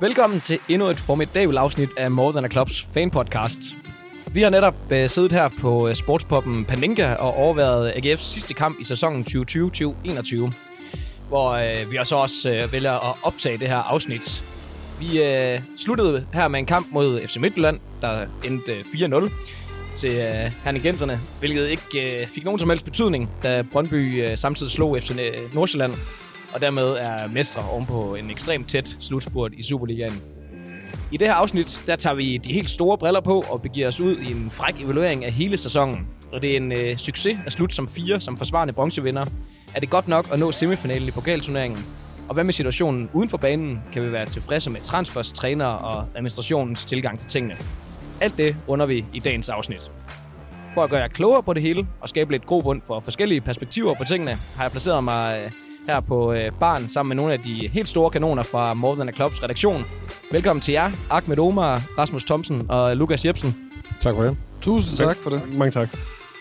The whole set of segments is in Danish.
Velkommen til endnu et formidabelt afsnit af More Than a Clubs fanpodcast. Vi har netop uh, siddet her på uh, sportspoppen Paninka og overværet AGF's sidste kamp i sæsonen 2020-2021, hvor uh, vi også også uh, vælger at optage det her afsnit. Vi uh, sluttede her med en kamp mod FC Midtjylland, der endte uh, 4-0 til uh, Herningenserne, hvilket ikke uh, fik nogen som helst betydning, da Brøndby uh, samtidig slog FC Nordsjælland og dermed er mestre ovenpå en ekstremt tæt slutspurt i Superligaen. I det her afsnit, der tager vi de helt store briller på og begiver os ud i en fræk evaluering af hele sæsonen. Og det er en øh, succes at slutte som fire som forsvarende bronzevinder. Er det godt nok at nå semifinalen i pokalturneringen? Og hvad med situationen uden for banen? Kan vi være tilfredse med transfers, træner og administrationens tilgang til tingene? Alt det under vi i dagens afsnit. For at gøre jer klogere på det hele og skabe lidt grobund for forskellige perspektiver på tingene, har jeg placeret mig øh, her på øh, barn sammen med nogle af de helt store kanoner fra More Than a Clubs redaktion. Velkommen til jer, Ahmed Omar, Rasmus Thomsen og Lukas Jebsen. Tak for det. Tusind tak for det. Mange tak.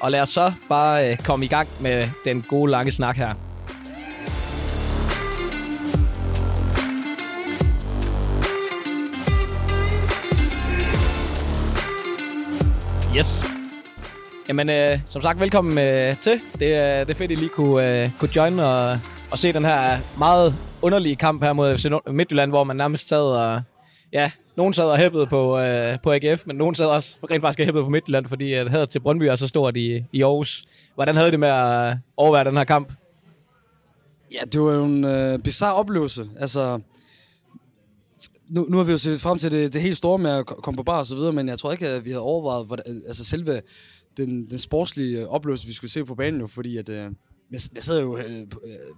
Og lad os så bare øh, komme i gang med den gode lange snak her. Yes. Jamen, øh, som sagt, velkommen øh, til. Det, øh, det er fedt, at I lige kunne, øh, kunne join og, og se den her meget underlige kamp her mod FC Midtjylland, hvor man nærmest sad og... Ja, nogen sad og hæppede på, øh, på AGF, men nogen sad også rent faktisk og hæppede på Midtjylland, fordi øh, at havde til Brøndby er så stort i, i Aarhus. Hvordan havde det med at øh, overvære den her kamp? Ja, det var jo en øh, bizarre oplevelse. Altså, nu, nu har vi jo set frem til det, det helt store med at komme på bar og så videre, men jeg tror ikke, at vi havde overvejet hvordan, altså selve den, den sportslige oplevelse, vi skulle se på banen jo, fordi at, øh, jeg, sidder jo øh, øh,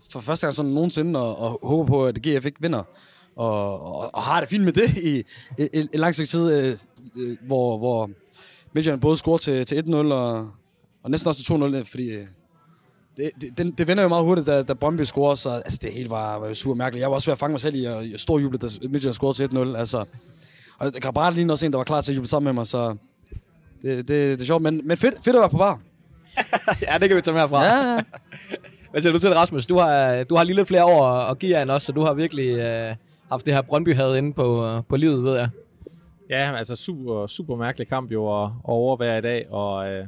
for første gang sådan nogensinde og, og håber på, at GF ikke vinder. Og, og, og har det fint med det i en, lang stykke tid, øh, øh, hvor, hvor Midtjylland både scorer til, til 1-0 og, og næsten også til 2-0, øh, fordi øh, det, det, det, det vender jo meget hurtigt, da, da Brøndby scorer, så altså, det hele var, var super mærkeligt. Jeg var også ved at fange mig selv i at stor juble, da Midtjylland scorede til 1-0. Altså, og det kan bare lige også en, der var klar til at juble sammen med mig, så det, det, det er sjovt. Men, men fedt, fedt at være på bar. ja, det kan vi tage med herfra. Ja. Hvad siger du til Rasmus? Du har, du har lige lidt flere år at give jer end os, så du har virkelig øh, haft det her brøndby havde inde på, på livet, ved jeg. Ja, altså super, super mærkelig kamp jo at, overvære i dag, og øh,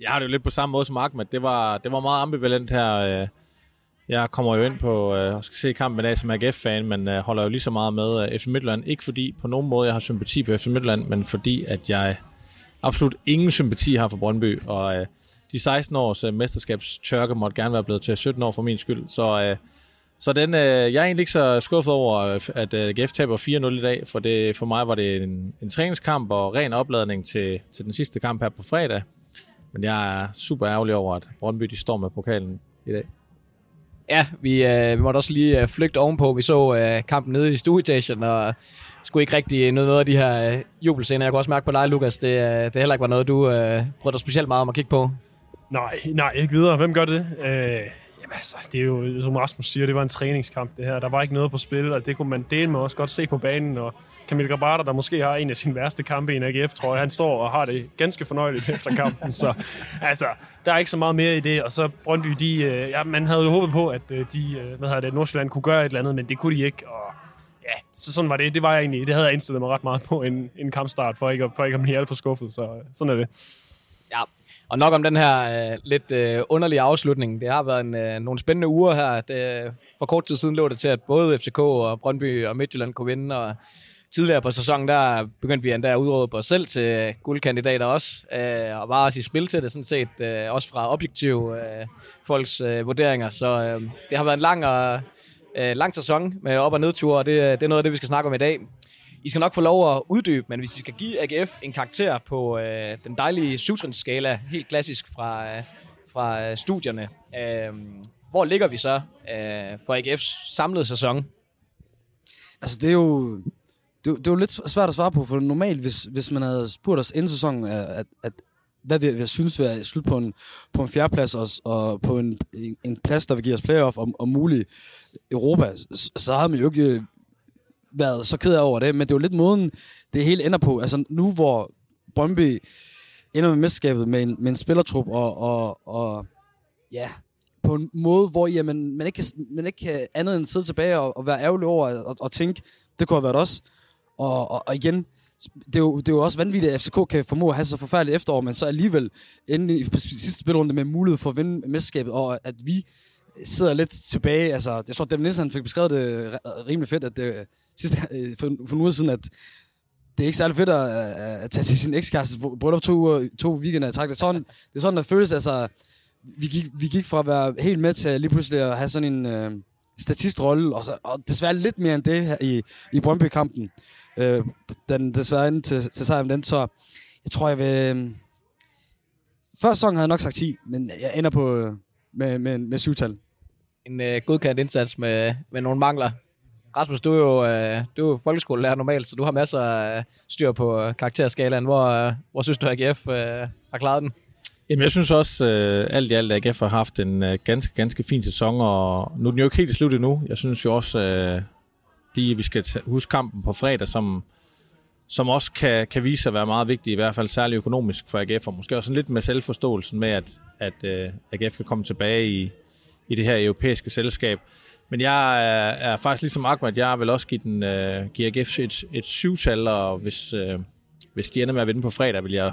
jeg har det jo lidt på samme måde som Ahmed. Det var, det var meget ambivalent her. Øh, jeg kommer jo ind på øh, og skal se kampen i dag som AGF-fan, men øh, holder jo lige så meget med øh, FC Midtjylland. Ikke fordi på nogen måde jeg har sympati på FC Midtjylland, men fordi at jeg absolut ingen sympati har for Brøndby, og øh, de 16 års øh, mesterskabstørke måtte gerne være blevet til 17 år for min skyld. Så, øh, så den, øh, jeg er egentlig ikke så skuffet over, øh, at øh, GF taber 4-0 i dag, for, det, for mig var det en, en træningskamp og ren opladning til, til den sidste kamp her på fredag. Men jeg er super ærgerlig over, at Brøndby de står med pokalen i dag. Ja, vi, øh, vi måtte også lige øh, flygte ovenpå. Vi så øh, kampen nede i stueetagen, og skulle ikke rigtig noget, noget af de her øh, jubelscener. Jeg kunne også mærke på dig, Lukas, det, øh, det heller ikke var noget, du øh, brød dig specielt meget om at kigge på. Nej, nej, ikke videre. Hvem gør det? Øh, jamen altså, det er jo, som Rasmus siger, det var en træningskamp, det her. Der var ikke noget på spil, og det kunne man dele med også godt se på banen. Og Kamil Grabater, der måske har en af sine værste kampe i en AGF, tror jeg, han står og har det ganske fornøjeligt efter kampen. Så altså, der er ikke så meget mere i det. Og så Brøndby, de, øh, ja, man havde jo håbet på, at øh, de, øh, hvad hedder det, Nordsjælland kunne gøre et eller andet, men det kunne de ikke. Og ja, så sådan var det. Det var jeg egentlig, det havde jeg indstillet mig ret meget på en, en kampstart, for ikke, for ikke at blive alt for skuffet. Så øh, sådan er det. Og nok om den her øh, lidt øh, underlige afslutning. Det har været en, øh, nogle spændende uger her. Det, for kort tid siden lå det til, at både FCK og Brøndby og Midtjylland kunne vinde, og tidligere på sæsonen, der begyndte vi endda at udråbe os selv til øh, guldkandidater også, øh, og var også i spil til det sådan set, øh, også fra objektive øh, folks øh, vurderinger. Så øh, det har været en lang, og, øh, lang sæson med op- og nedture, og det, øh, det er noget af det, vi skal snakke om i dag. I skal nok få lov at uddybe, men hvis I skal give AGF en karakter på øh, den dejlige syvtrinsskala, helt klassisk fra, øh, fra øh, studierne, øh, hvor ligger vi så øh, for AGF's samlede sæson? Altså, det er jo... Det, det er jo lidt svært at svare på, for normalt, hvis, hvis man havde spurgt os inden sæsonen, at, at hvad vi, vi synes vi er slut på en, på en fjerdeplads og, og på en, en, en plads, der vil give os playoff og, og mulig Europa, så, så havde man jo ikke været så ked af over det, men det er jo lidt måden, det hele ender på. Altså nu, hvor Brøndby ender med mesterskabet med en, med en spillertrup, og, og, og ja, på en måde, hvor jamen, man, ikke kan, man ikke kan andet end sidde tilbage og, og være ærgerlig over og, og tænke, det kunne have været os. Og, og, og igen, det er, jo, det er jo også vanvittigt, at FCK kan formå at have så forfærdeligt efterår, men så alligevel ende i sidste spilrunde med mulighed for at vinde mesterskabet, og at vi sidder lidt tilbage. Altså, jeg tror, at Devin Nielsen fik beskrevet det rimelig fedt, at det, sidste, øh, for, for en uge siden, at det er ikke særlig fedt at, øh, at tage til sin ekskæreste bryllup to, uger, to weekender i træk. Det er sådan, det er sådan, der føles, altså, vi gik, vi gik fra at være helt med til lige pludselig at have sådan en øh, statistrolle, og, så, og desværre lidt mere end det her i, i Brøndby-kampen. Øh, den desværre ind til, til sejren den, så jeg tror, jeg vil... Før sæsonen havde jeg nok sagt 10, men jeg ender på med, med, med syvtal. En øh, godkendt indsats med, med nogle mangler. Rasmus, du er jo, øh, du er jo folkeskolelærer normalt, så du har masser af øh, styr på øh, karakterskalaen. Hvor, øh, hvor synes du, at AGF øh, har klaret den? Jamen, jeg synes også, øh, alt i alt, at AGF har haft en øh, ganske, ganske fin sæson, og nu er den jo ikke helt slut endnu. Jeg synes jo også, øh, lige, vi skal huske kampen på fredag, som, som også kan, kan vise sig at være meget vigtig, i hvert fald særligt økonomisk for AGF, og måske også lidt med selvforståelsen med, at, at øh, AGF kan komme tilbage i, i det her europæiske selskab. Men jeg er, er faktisk ligesom Ahmed, jeg vil også give, den, øh, give AGF et, et syvtal, og hvis, øh, hvis de ender med at vinde på fredag, vil jeg,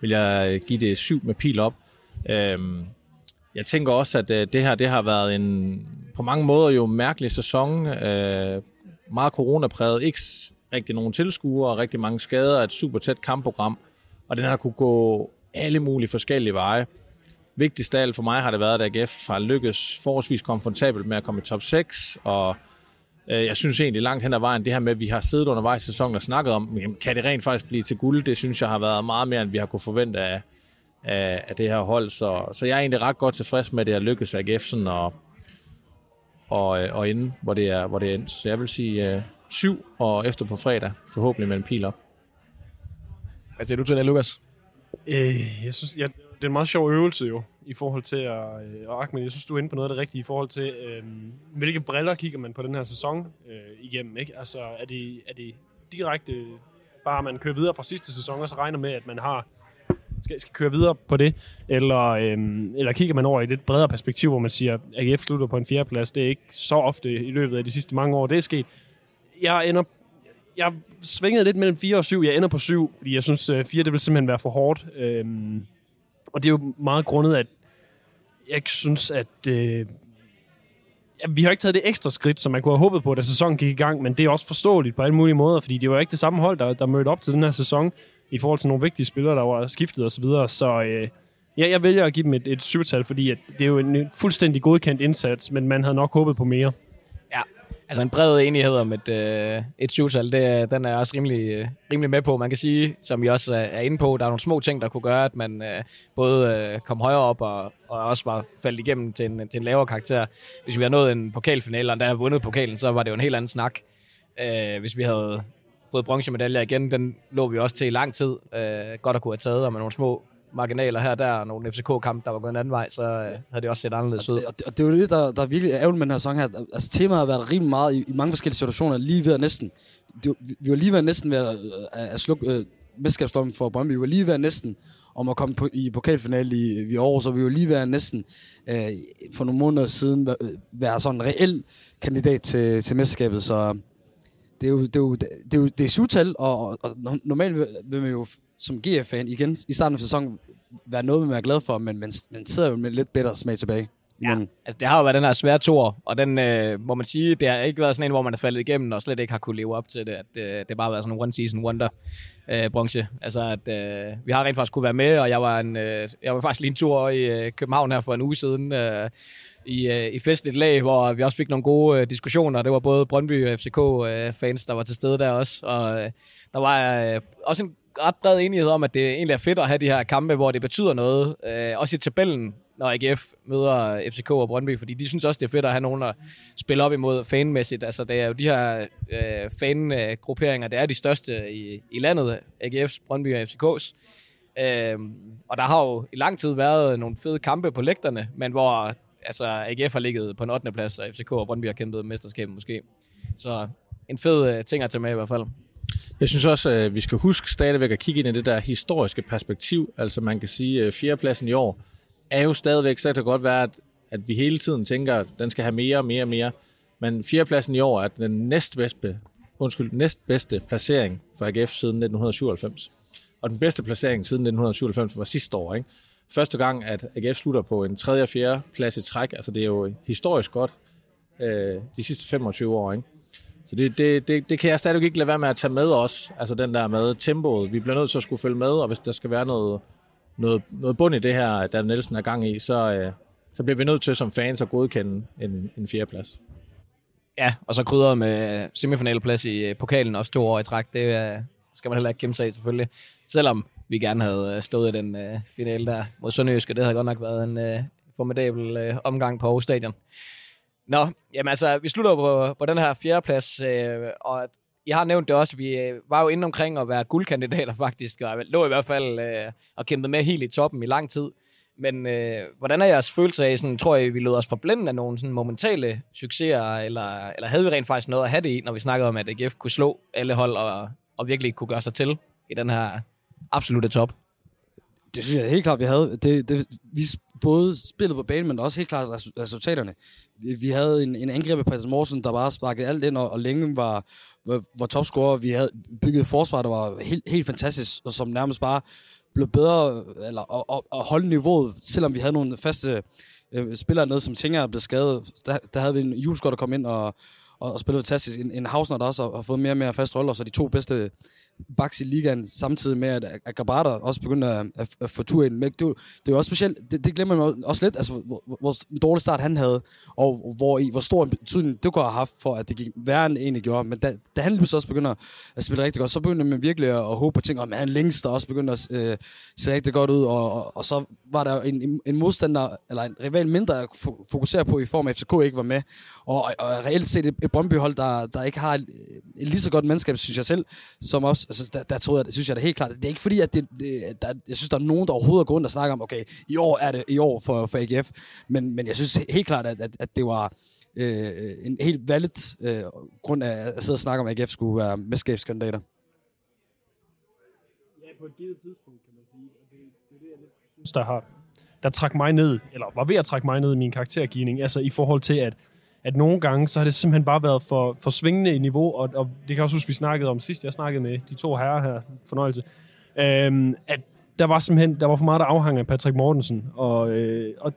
vil jeg give det syv med pil op. Øhm, jeg tænker også, at øh, det her det har været en på mange måder jo mærkelig sæson. Øh, meget coronapræget, ikke rigtig nogen tilskuere, rigtig mange skader, et super tæt kampprogram, og den har kunne gå alle mulige forskellige veje. Vigtigst af alt for mig har det været, at AGF har lykkes forholdsvis komfortabelt med at komme i top 6, og øh, jeg synes egentlig langt hen ad vejen, det her med, at vi har siddet undervejs i sæsonen og snakket om, jamen, kan det rent faktisk blive til guld, det synes jeg har været meget mere, end vi har kunne forvente af, af, af det her hold. Så, så jeg er egentlig ret godt tilfreds med, at det har lykkes AGF sådan og, og, og inde, hvor det er, hvor det er endt. Så jeg vil sige øh, syv, og efter på fredag forhåbentlig med en pil op. Hvad siger du til det, Lukas? Øh, jeg synes, jeg, det er en meget sjov øvelse jo, i forhold til at... Øh, og Ahmed, jeg synes, du er inde på noget af det rigtige i forhold til, øh, hvilke briller kigger man på den her sæson øh, igennem, ikke? Altså, er det, er det direkte bare, man kører videre fra sidste sæson, og så regner med, at man har skal, skal køre videre på det, eller, øhm, eller kigger man over i et lidt bredere perspektiv, hvor man siger, at AGF slutter på en fjerdeplads. Det er ikke så ofte i løbet af de sidste mange år, det er sket. Jeg ender jeg svingede lidt mellem 4 og 7. Jeg ender på 7, fordi jeg synes, øh, 4 det vil simpelthen være for hårdt. Øhm, og det er jo meget grundet, at jeg ikke synes, at... Øh, vi har ikke taget det ekstra skridt, som man kunne have håbet på, da sæsonen gik i gang, men det er også forståeligt på alle mulige måder, fordi det var ikke det samme hold, der, der mødte op til den her sæson i forhold til nogle vigtige spillere, der var skiftet osv. Så, videre. så øh, ja, jeg vælger at give dem et, et syvtal, fordi at det er jo en fuldstændig godkendt indsats, men man havde nok håbet på mere. Altså en bred enighed om et, øh, et syvtal, det, den er jeg også rimelig, øh, rimelig med på. Man kan sige, som I også er inde på, der er nogle små ting, der kunne gøre, at man øh, både øh, kom højere op og, og også var faldt igennem til en, til en lavere karakter. Hvis vi havde nået en pokalfinale, og der havde vundet pokalen, så var det jo en helt anden snak. Øh, hvis vi havde fået bronzemedaljer igen. Den lå vi også til i lang tid. Øh, godt at kunne have taget, og med nogle små marginaler her der, og nogle FCK-kampe, der var gået en anden vej, så øh, havde det også set anderledes ud. Og det, og det er jo det, der, der er virkelig ærgerligt med den her sang her. Altså, temaet har været rimelig meget i, i mange forskellige situationer, lige ved at næsten... Det, vi var lige ved at næsten ved at, at, at slukke øh, mesterskabsdommen for Brøndby. Vi var lige ved at næsten om at komme på, i pokalfinale i, i år, så vi var lige ved at næsten øh, for nogle måneder siden være, være sådan en reel kandidat til, til mesterskabet, så det er jo, det er jo, det er, jo, det er syvtal, og, og, og normalt vil man jo som GF-fan igen i starten af sæsonen være noget, man er glad for, men man, man sidder jo med lidt bedre smag tilbage. Ja, men, altså det har jo været den her svære tor, og den øh, må man sige, det har ikke været sådan en, hvor man er faldet igennem og slet ikke har kunne leve op til det. At, øh, det har bare været sådan en one-season wonder øh, branche. Altså at øh, vi har rent faktisk kunne være med, og jeg var, en, øh, jeg var faktisk lige en tur i øh, København her for en uge siden, øh, i, øh, i festligt lag, hvor vi også fik nogle gode øh, diskussioner. Det var både Brøndby og FCK-fans, øh, der var til stede der også. Og øh, der var øh, også en ret bred enighed om, at det egentlig er fedt at have de her kampe, hvor det betyder noget. Øh, også i tabellen, når AGF møder FCK og Brøndby, fordi de synes også, det er fedt at have nogen, der spiller op imod fanmæssigt. Altså, det er jo de her øh, fan-grupperinger, det er de største i, i landet, AGF's, Brøndby og FCK's. Øh, og der har jo i lang tid været nogle fede kampe på lægterne, men hvor altså, AGF har ligget på en 8. plads, og FCK og Brøndby har kæmpet mesterskabet måske. Så en fed øh, ting at tage med i hvert fald. Jeg synes også, at vi skal huske stadigvæk at kigge ind i det der historiske perspektiv. Altså man kan sige, at fjerdepladsen i år er jo stadigvæk, så kan det godt være, at, at vi hele tiden tænker, at den skal have mere og mere og mere. Men fjerdepladsen i år er den næstbedste undskyld, næstbedste placering for AGF siden 1997. Og den bedste placering siden 1997 var sidste år, ikke? Første gang, at AGF slutter på en tredje og fjerde plads i træk, altså det er jo historisk godt øh, de sidste 25 år, ikke? Så det, det, det, det kan jeg stadig ikke lade være med at tage med os, altså den der med tempoet. Vi bliver nødt til at skulle følge med, og hvis der skal være noget, noget, noget bund i det her, Dan Nielsen er gang i, så, øh, så bliver vi nødt til som fans at godkende en, en fjerdeplads. Ja, og så krydder med semifinaleplads i øh, pokalen også to år i træk. Det øh, skal man heller ikke kæmpe sig af, selvfølgelig. Selvom vi gerne havde øh, stået i den øh, finale der mod Sønderjysk, og det havde godt nok været en øh, formidabel øh, omgang på Aarhus Stadion. Nå, jamen altså, vi slutter på, på den her fjerdeplads, øh, og jeg har nævnt det også, vi øh, var jo inde omkring at være guldkandidater faktisk, og lå i hvert fald øh, og kæmpede med helt i toppen i lang tid. Men øh, hvordan er jeres følelse af, sådan, tror I, vi lød os forblænde af nogle sådan, momentale succeser, eller, eller havde vi rent faktisk noget at have det i, når vi snakkede om, at AGF kunne slå alle hold og, og virkelig kunne gøre sig til i den her absolute top? Det synes jeg helt klart, vi havde. Det, det, vi både spillet på banen, men også helt klart resultaterne. Vi, havde en, en angriber, Patrick Morsen, der bare sparkede alt ind, og, og længe var, var, var topscorer. Vi havde bygget forsvar, der var helt, helt fantastisk, og som nærmest bare blev bedre, eller og, og, og holde niveauet, selvom vi havde nogle faste øh, spillere nede, som tænker blev skadet. Der, der havde vi en juleskort, der kom ind og, og, og spillede fantastisk. En, en Hausner, der også har, har fået mere og mere fast roller, så de to bedste backs i ligaen, samtidig med, at Agabata også begyndte at, at, at få tur ind. Det, det er jo også specielt, det, det glemmer man også lidt, altså hvor, hvor dårlig start han havde, og hvor, i, hvor stor en betydning det kunne have haft for, at det gik værre end egentlig gjorde. Men da, da han lige så også begynder at spille rigtig godt, så begyndte man virkelig at, at håbe på ting, og man længst der også begyndte at øh, se rigtig godt ud, og, og, og så var der en, en modstander, eller en rival mindre at fokusere på, i form af FCK ikke var med. Og, og reelt set et, et Brøndby-hold, der, der ikke har et, et lige så godt mandskab, synes jeg selv, som også Altså, altså, der, der troede jeg, det synes jeg da helt klart. Det er ikke fordi, at det, det, der, jeg synes, der er nogen, der overhovedet går rundt og snakker om, okay, i år er det i år for, for AGF. Men, men jeg synes helt klart, at, at, at det var øh, en helt valid øh, grund af at sidde og snakke om, at AGF skulle være mesterskabskandidater. Ja, på et givet tidspunkt, kan man sige. Og Det, det er det, jeg lidt synes, der har der trak mig ned, eller var ved at trække mig ned i min karaktergivning, altså i forhold til, at at nogle gange, så har det simpelthen bare været for, for svingende i niveau, og, og det kan jeg også huske, vi snakkede om sidst, jeg snakkede med de to herrer her, fornøjelse, øhm, at der var simpelthen der var for meget, der afhang af Patrick Mortensen, og, øh, og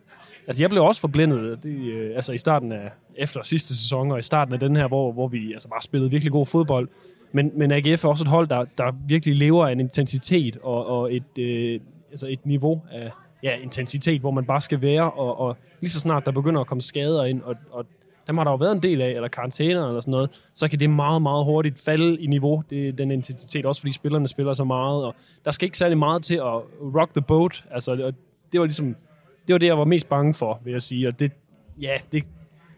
altså, jeg blev også forblændet, det, øh, altså i starten af, efter sidste sæson, og i starten af den her, hvor, hvor vi altså bare spillede virkelig god fodbold, men, men AGF er også et hold, der, der virkelig lever af en intensitet og, og et, øh, altså et niveau af ja, intensitet, hvor man bare skal være, og, og lige så snart der begynder at komme skader ind, og, og dem har der jo været en del af, eller karantæner eller sådan noget, så kan det meget, meget hurtigt falde i niveau, det, den intensitet, også fordi spillerne spiller så meget, og der skal ikke særlig meget til at rock the boat, altså det var ligesom, det var det, jeg var mest bange for, vil jeg sige, og det, ja, det,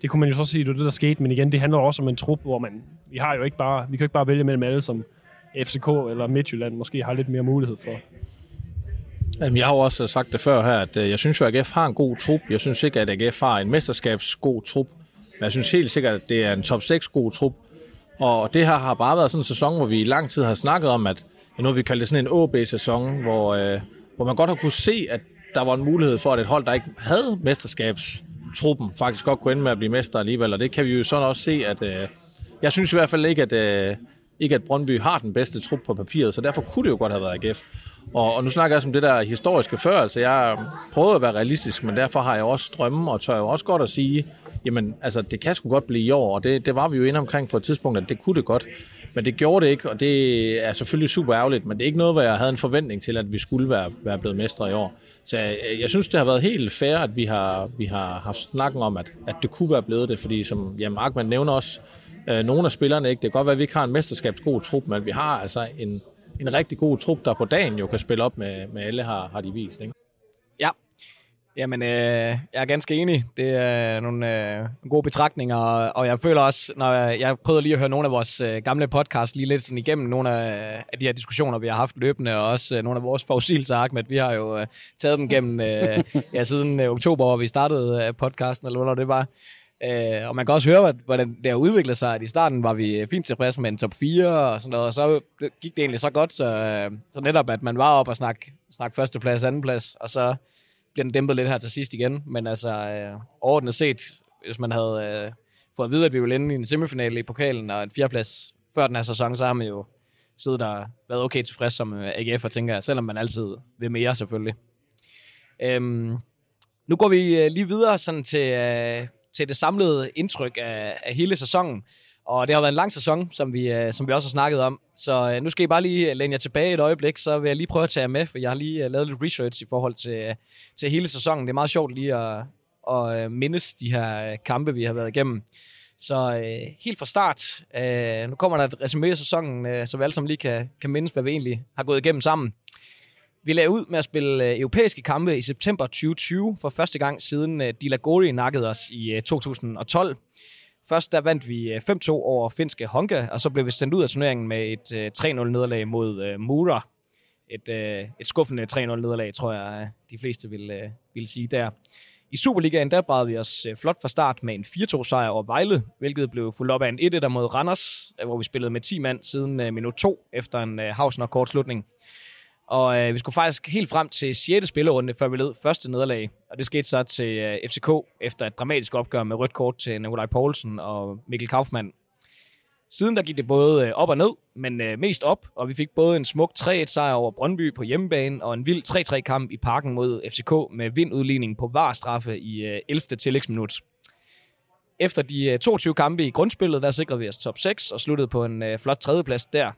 det kunne man jo så sige, det var det, der skete, men igen, det handler også om en trup, hvor man, vi har jo ikke bare, vi kan jo ikke bare vælge mellem alle, som FCK eller Midtjylland måske har lidt mere mulighed for. Jamen, jeg har jo også sagt det før her, at øh, jeg synes jo, at AGF har en god trup. Jeg synes ikke, at AGF har en mesterskabsgod trup. Men jeg synes helt sikkert, at det er en top 6 god trup. Og det her har bare været sådan en sæson, hvor vi i lang tid har snakket om, at ja, nu har vi kaldt det sådan en OB-sæson, hvor, øh, hvor man godt har kunne se, at der var en mulighed for, at et hold, der ikke havde mesterskabstruppen, faktisk godt kunne ende med at blive mester alligevel. Og det kan vi jo sådan også se, at øh, jeg synes i hvert fald ikke, at, øh, ikke, at Brøndby har den bedste trup på papiret, så derfor kunne det jo godt have været AGF. Og, og nu snakker jeg også om det der historiske før, altså jeg prøvede at være realistisk, men derfor har jeg også drømme, og tør jo også godt at sige, jamen, altså, det kan sgu godt blive i år, og det, det var vi jo inde omkring på et tidspunkt, at det kunne det godt. Men det gjorde det ikke, og det er selvfølgelig super ærgerligt, men det er ikke noget, hvor jeg havde en forventning til, at vi skulle være, være blevet mestre i år. Så jeg, jeg synes, det har været helt fair, at vi har, vi har haft snakken om, at, at det kunne være blevet det, fordi som jamen, Arkman nævner også, øh, nogle af spillerne, ikke? det kan godt være, at vi ikke har en mesterskabsgod trup, men vi har altså en, en rigtig god trup, der på dagen jo kan spille op med, med alle, har, har de vist. Ikke? Ja, Jamen, øh, jeg er ganske enig. Det er nogle øh, gode betragtninger, og jeg føler også, når jeg, jeg prøvede lige at høre nogle af vores øh, gamle podcasts lige lidt sådan igennem nogle af, af de her diskussioner, vi har haft løbende, og også øh, nogle af vores forudsigelser, Ahmed. Vi har jo øh, taget dem gennem, øh, ja, siden øh, oktober, hvor vi startede øh, podcasten, eller hvad det var. Øh, og man kan også høre, hvordan det har udviklet sig, at i starten var vi øh, fint tilfredse med en top 4 og sådan noget, og så øh, gik det egentlig så godt, så, øh, så netop, at man var op og snakke snak førsteplads, andenplads, og så bliver den dæmpet lidt her til sidst igen. Men altså, øh, overordnet set, hvis man havde øh, fået at vide, at vi ville ende i en semifinale i pokalen og en fjerdeplads før den her sæson, så har man jo siddet der været okay tilfreds som øh, AGF, og tænker, selvom man altid vil mere selvfølgelig. Øhm, nu går vi øh, lige videre sådan til, øh, til det samlede indtryk af, af hele sæsonen. Og det har været en lang sæson, som vi, øh, som vi også har snakket om. Så øh, nu skal I bare lige øh, læne jer tilbage et øjeblik, så vil jeg lige prøve at tage jer med, for jeg har lige øh, lavet lidt research i forhold til, øh, til hele sæsonen. Det er meget sjovt lige at, at øh, mindes de her kampe, vi har været igennem. Så øh, helt fra start, øh, nu kommer der et resume af sæsonen, øh, så vi alle sammen lige kan, kan mindes, hvad vi egentlig har gået igennem sammen. Vi lagde ud med at spille øh, europæiske kampe i september 2020 for første gang siden øh, Dilagori nakkede os i øh, 2012. Først der vandt vi øh, 5-2 over finske Honka, og så blev vi sendt ud af turneringen med et øh, 3-0-nederlag mod øh, Mura. Et, et skuffende 3-0-nederlag, tror jeg, de fleste vil, vil sige der. I Superligaen, der bragte vi os flot fra start med en 4-2-sejr over Vejle, hvilket blev fuldt op af en 1-1 mod Randers, hvor vi spillede med 10 mand siden minut 2 efter en Hausner kortslutning. Og øh, vi skulle faktisk helt frem til 6. spillerunde, før vi led første nederlag. Og det skete så til øh, FCK efter et dramatisk opgør med rødt kort til Nikolaj Poulsen og Mikkel Kaufmann. Siden der gik det både øh, op og ned, men øh, mest op, og vi fik både en smuk 3-1 sejr over Brøndby på hjemmebane og en vild 3-3 kamp i parken mod FCK med vindudligning på var straffe i øh, 11. tillægsminut. Efter de øh, 22 kampe i grundspillet, der sikrede vi os top 6 og sluttede på en øh, flot tredjeplads der.